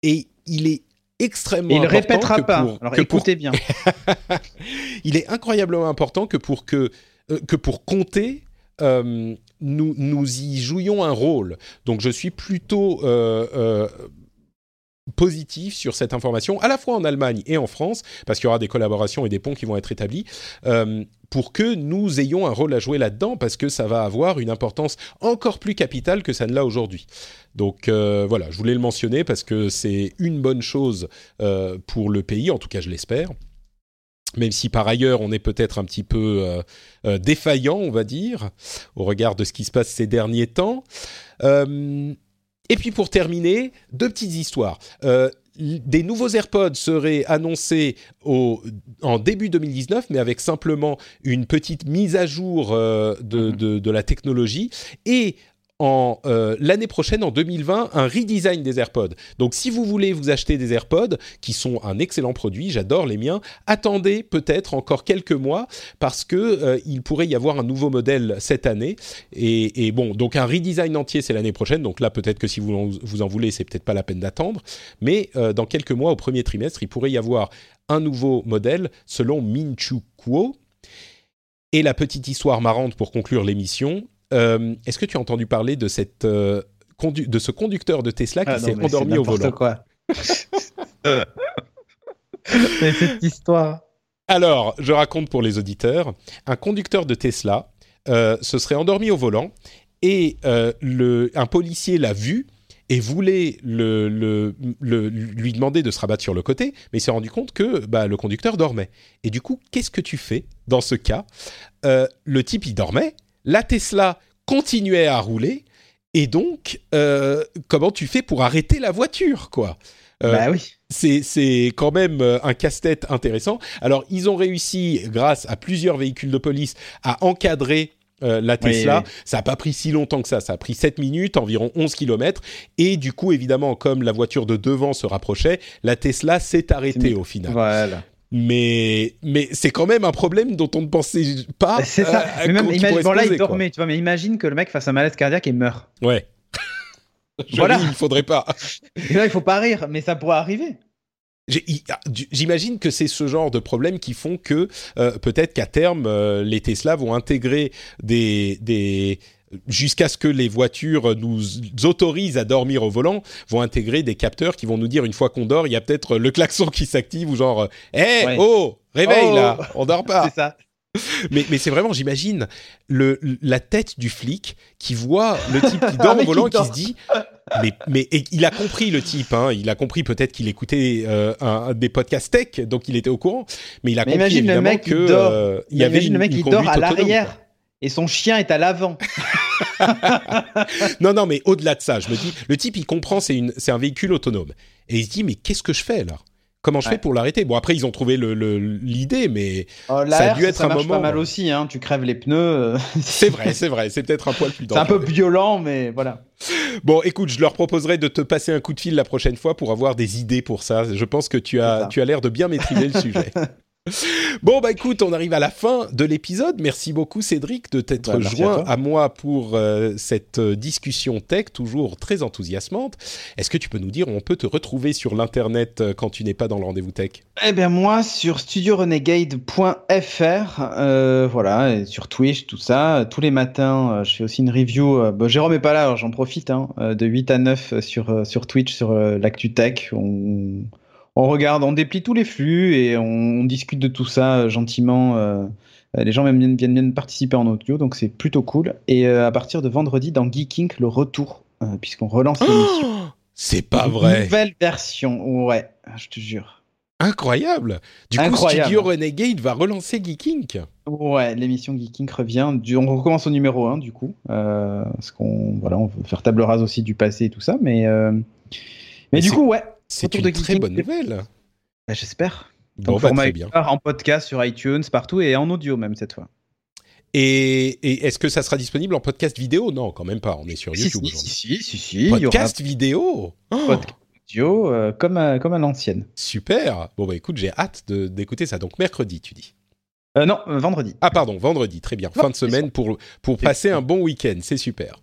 Et il est extrêmement Et il ne important répétera que pas. pour- Alors que pour- écoutez bien. [laughs] il est incroyablement important que pour que euh, que pour compter euh, nous nous y jouions un rôle. Donc je suis plutôt euh, positif sur cette information, à la fois en Allemagne et en France, parce qu'il y aura des collaborations et des ponts qui vont être établis, euh, pour que nous ayons un rôle à jouer là-dedans, parce que ça va avoir une importance encore plus capitale que ça ne l'a aujourd'hui. Donc euh, voilà, je voulais le mentionner parce que c'est une bonne chose euh, pour le pays, en tout cas je l'espère. Même si par ailleurs on est peut-être un petit peu défaillant, on va dire, au regard de ce qui se passe ces derniers temps. Et puis pour terminer, deux petites histoires. Euh, des nouveaux AirPods seraient annoncés au, en début 2019, mais avec simplement une petite mise à jour euh, de, Mhm. de- de la technologie. Et en euh, l'année prochaine, en 2020, un redesign des AirPods. Donc si vous voulez vous acheter des AirPods, qui sont un excellent produit, j'adore les miens, attendez peut-être encore quelques mois parce que euh, il pourrait y avoir un nouveau modèle cette année. Et, bon, donc un redesign entier, c'est l'année prochaine. Donc là, peut-être que si vous en, vous en voulez, c'est peut-être pas la peine d'attendre. Mais euh, dans quelques mois, au premier trimestre, il pourrait y avoir un nouveau modèle selon Minchu Kuo. Et la petite histoire marrante pour conclure l'émission. Euh, Est-ce que tu as entendu parler de, cette, euh, condu- de ce conducteur de Tesla qui Ah s'est endormi c'est au n'importe volant quoi. [laughs] Mais cette histoire. Alors, je raconte pour les auditeurs, un conducteur de Tesla euh, se serait endormi au volant et euh, le, un policier l'a vu et voulait le, le- le- lui demander de se rabattre sur le côté, mais il s'est rendu compte que bah, le conducteur dormait. Et du coup, qu'est-ce que tu fais dans ce cas? Euh, Le type, il dormait, la Tesla continuait à rouler, et donc, euh, comment tu fais pour arrêter la voiture, quoi? Euh, bah oui. c'est quand même euh, un casse-tête intéressant. Alors, ils ont réussi, grâce à plusieurs véhicules de police, à encadrer euh, la Tesla. oui. Ça n'a pas pris si longtemps que ça. Ça a pris 7 minutes, environ 11 km. Et du coup, évidemment, comme la voiture de devant se rapprochait, la Tesla s'est arrêtée au final. Voilà. Mais, mais c'est quand même un problème dont on ne pensait pas. Bah, c'est ça. euh, mais même, imagine, bon, là, il quoi. dormait, tu vois, mais imagine que le mec fasse un malaise cardiaque et meurt. Ouais. [laughs] Voilà. il faudrait pas. Et là, il faut pas rire, mais ça pourrait arriver. Ah, J'imagine que c'est ce genre de problèmes qui font que euh, peut-être qu'à terme, euh, les Tesla vont intégrer des, des jusqu'à ce que les voitures nous autorisent à dormir au volant, vont intégrer des capteurs qui vont nous dire une fois qu'on dort, il y a peut-être le klaxon qui s'active ou genre, hé, Ouais. oh, réveille Oh. là, on dort pas. [laughs] C'est ça. mais mais c'est vraiment, j'imagine, le la tête du flic qui voit le type qui dort mec [laughs] au volant qui et qui se dit, mais mais et il a compris le type, hein, il a compris peut-être qu'il écoutait euh, un, des podcasts tech, donc il était au courant, mais il a Mais compris le mec qui que dort. euh, il y avait imagine une, le mec qui dort à l'arrière. Et son chien est à l'avant. [laughs] non, non, mais au-delà de ça, je me dis, le type, il comprend, c'est une, c'est un véhicule autonome, et il se dit, mais qu'est-ce que je fais là? Comment je fais pour l'arrêter? Bon, après, ils ont trouvé l'idée, mais oh, ça a dû être ça un marche moment. pas mal aussi, hein. tu crèves les pneus. Euh. [laughs] c'est vrai, c'est vrai, c'est peut-être un poil plus dangereux. C'est un peu violent, mais voilà. Bon, écoute, je leur proposerai de te passer un coup de fil la prochaine fois pour avoir des idées pour ça. Je pense que tu as, tu as l'air de bien maîtriser le sujet. [laughs] Bon, bah écoute, on arrive à la fin de l'épisode. Merci beaucoup Cédric de t'être bah, joint à, moi pour euh, cette euh, discussion tech, toujours très enthousiasmante. Est-ce que tu peux nous dire où on peut te retrouver sur l'Internet euh, quand tu n'es pas dans le rendez-vous tech? Eh bien moi, sur studiorenegade.fr, voilà, et sur Twitch, tout ça. Tous les matins, je fais aussi une review. Bah, Jérôme n'est pas là, alors j'en profite, hein, de 8 à 9 sur, sur Twitch, sur l'actu tech. On on regarde, on déplie tous les flux et on, discute de tout ça euh, gentiment. Euh, les gens viennent, viennent, participer en audio, donc c'est plutôt cool. Et euh, à partir de vendredi, dans Geeking, le retour, puisqu'on relance l'émission. Oh c'est pas vrai. Nouvelle version, ouais, je te jure. Incroyable. Du coup, Studio Renegade va relancer Geeking. Ouais, l'émission Geeking revient. on recommence au numéro 1 du coup, parce qu'on voilà, on veut faire table rase aussi du passé et tout ça, mais mais, du coup, ouais, c'est une très bonne nouvelle. Bah, j'espère. Bon, bah, très bien. En podcast sur iTunes, partout et en audio même cette fois. Et, est-ce que ça sera disponible en podcast vidéo? Non, quand même pas. On est sur YouTube aujourd'hui. Si, si, si, si, Podcast vidéo? Oh Podcast vidéo euh, comme, à, comme à l'ancienne. Super Bon, bah écoute, j'ai hâte d'écouter ça. Donc mercredi, tu dis? Euh, Non, euh, vendredi. Ah, pardon, vendredi. Très bien. fin de semaine pour, pour passer un bon week-end. C'est super.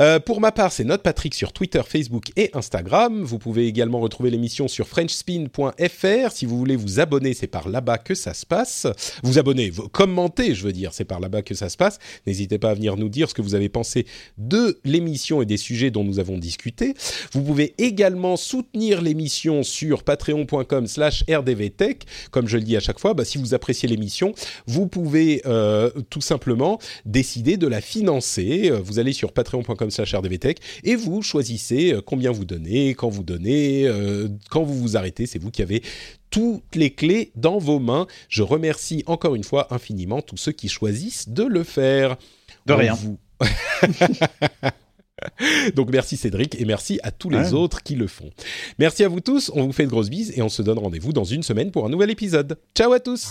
Euh, pour ma part, c'est Note Patrick sur Twitter, Facebook et Instagram. Vous pouvez également retrouver l'émission sur FrenchSpin.fr. Si vous voulez vous abonner, c'est par là-bas que ça se passe. Vous abonner, vous commentez, je veux dire, c'est par là-bas que ça se passe. N'hésitez pas à venir nous dire ce que vous avez pensé de l'émission et des sujets dont nous avons discuté. Vous pouvez également soutenir l'émission sur patreon.com/slash rdvtech. Comme je le dis à chaque fois, bah, si vous appréciez l'émission, vous pouvez euh, tout simplement décider de la financer. Vous allez sur patreon.com rdvtech et vous choisissez euh, combien vous donnez, quand vous donnez, euh, quand vous vous arrêtez. C'est vous qui avez toutes les clés dans vos mains. Je remercie encore une fois infiniment tous ceux qui choisissent de le faire. De rien. Vous... [laughs] Donc merci Cédric et merci à tous les autres qui le font. Merci à vous tous, on vous fait de grosses bises et on se donne rendez-vous dans une semaine pour un nouvel épisode. Ciao à tous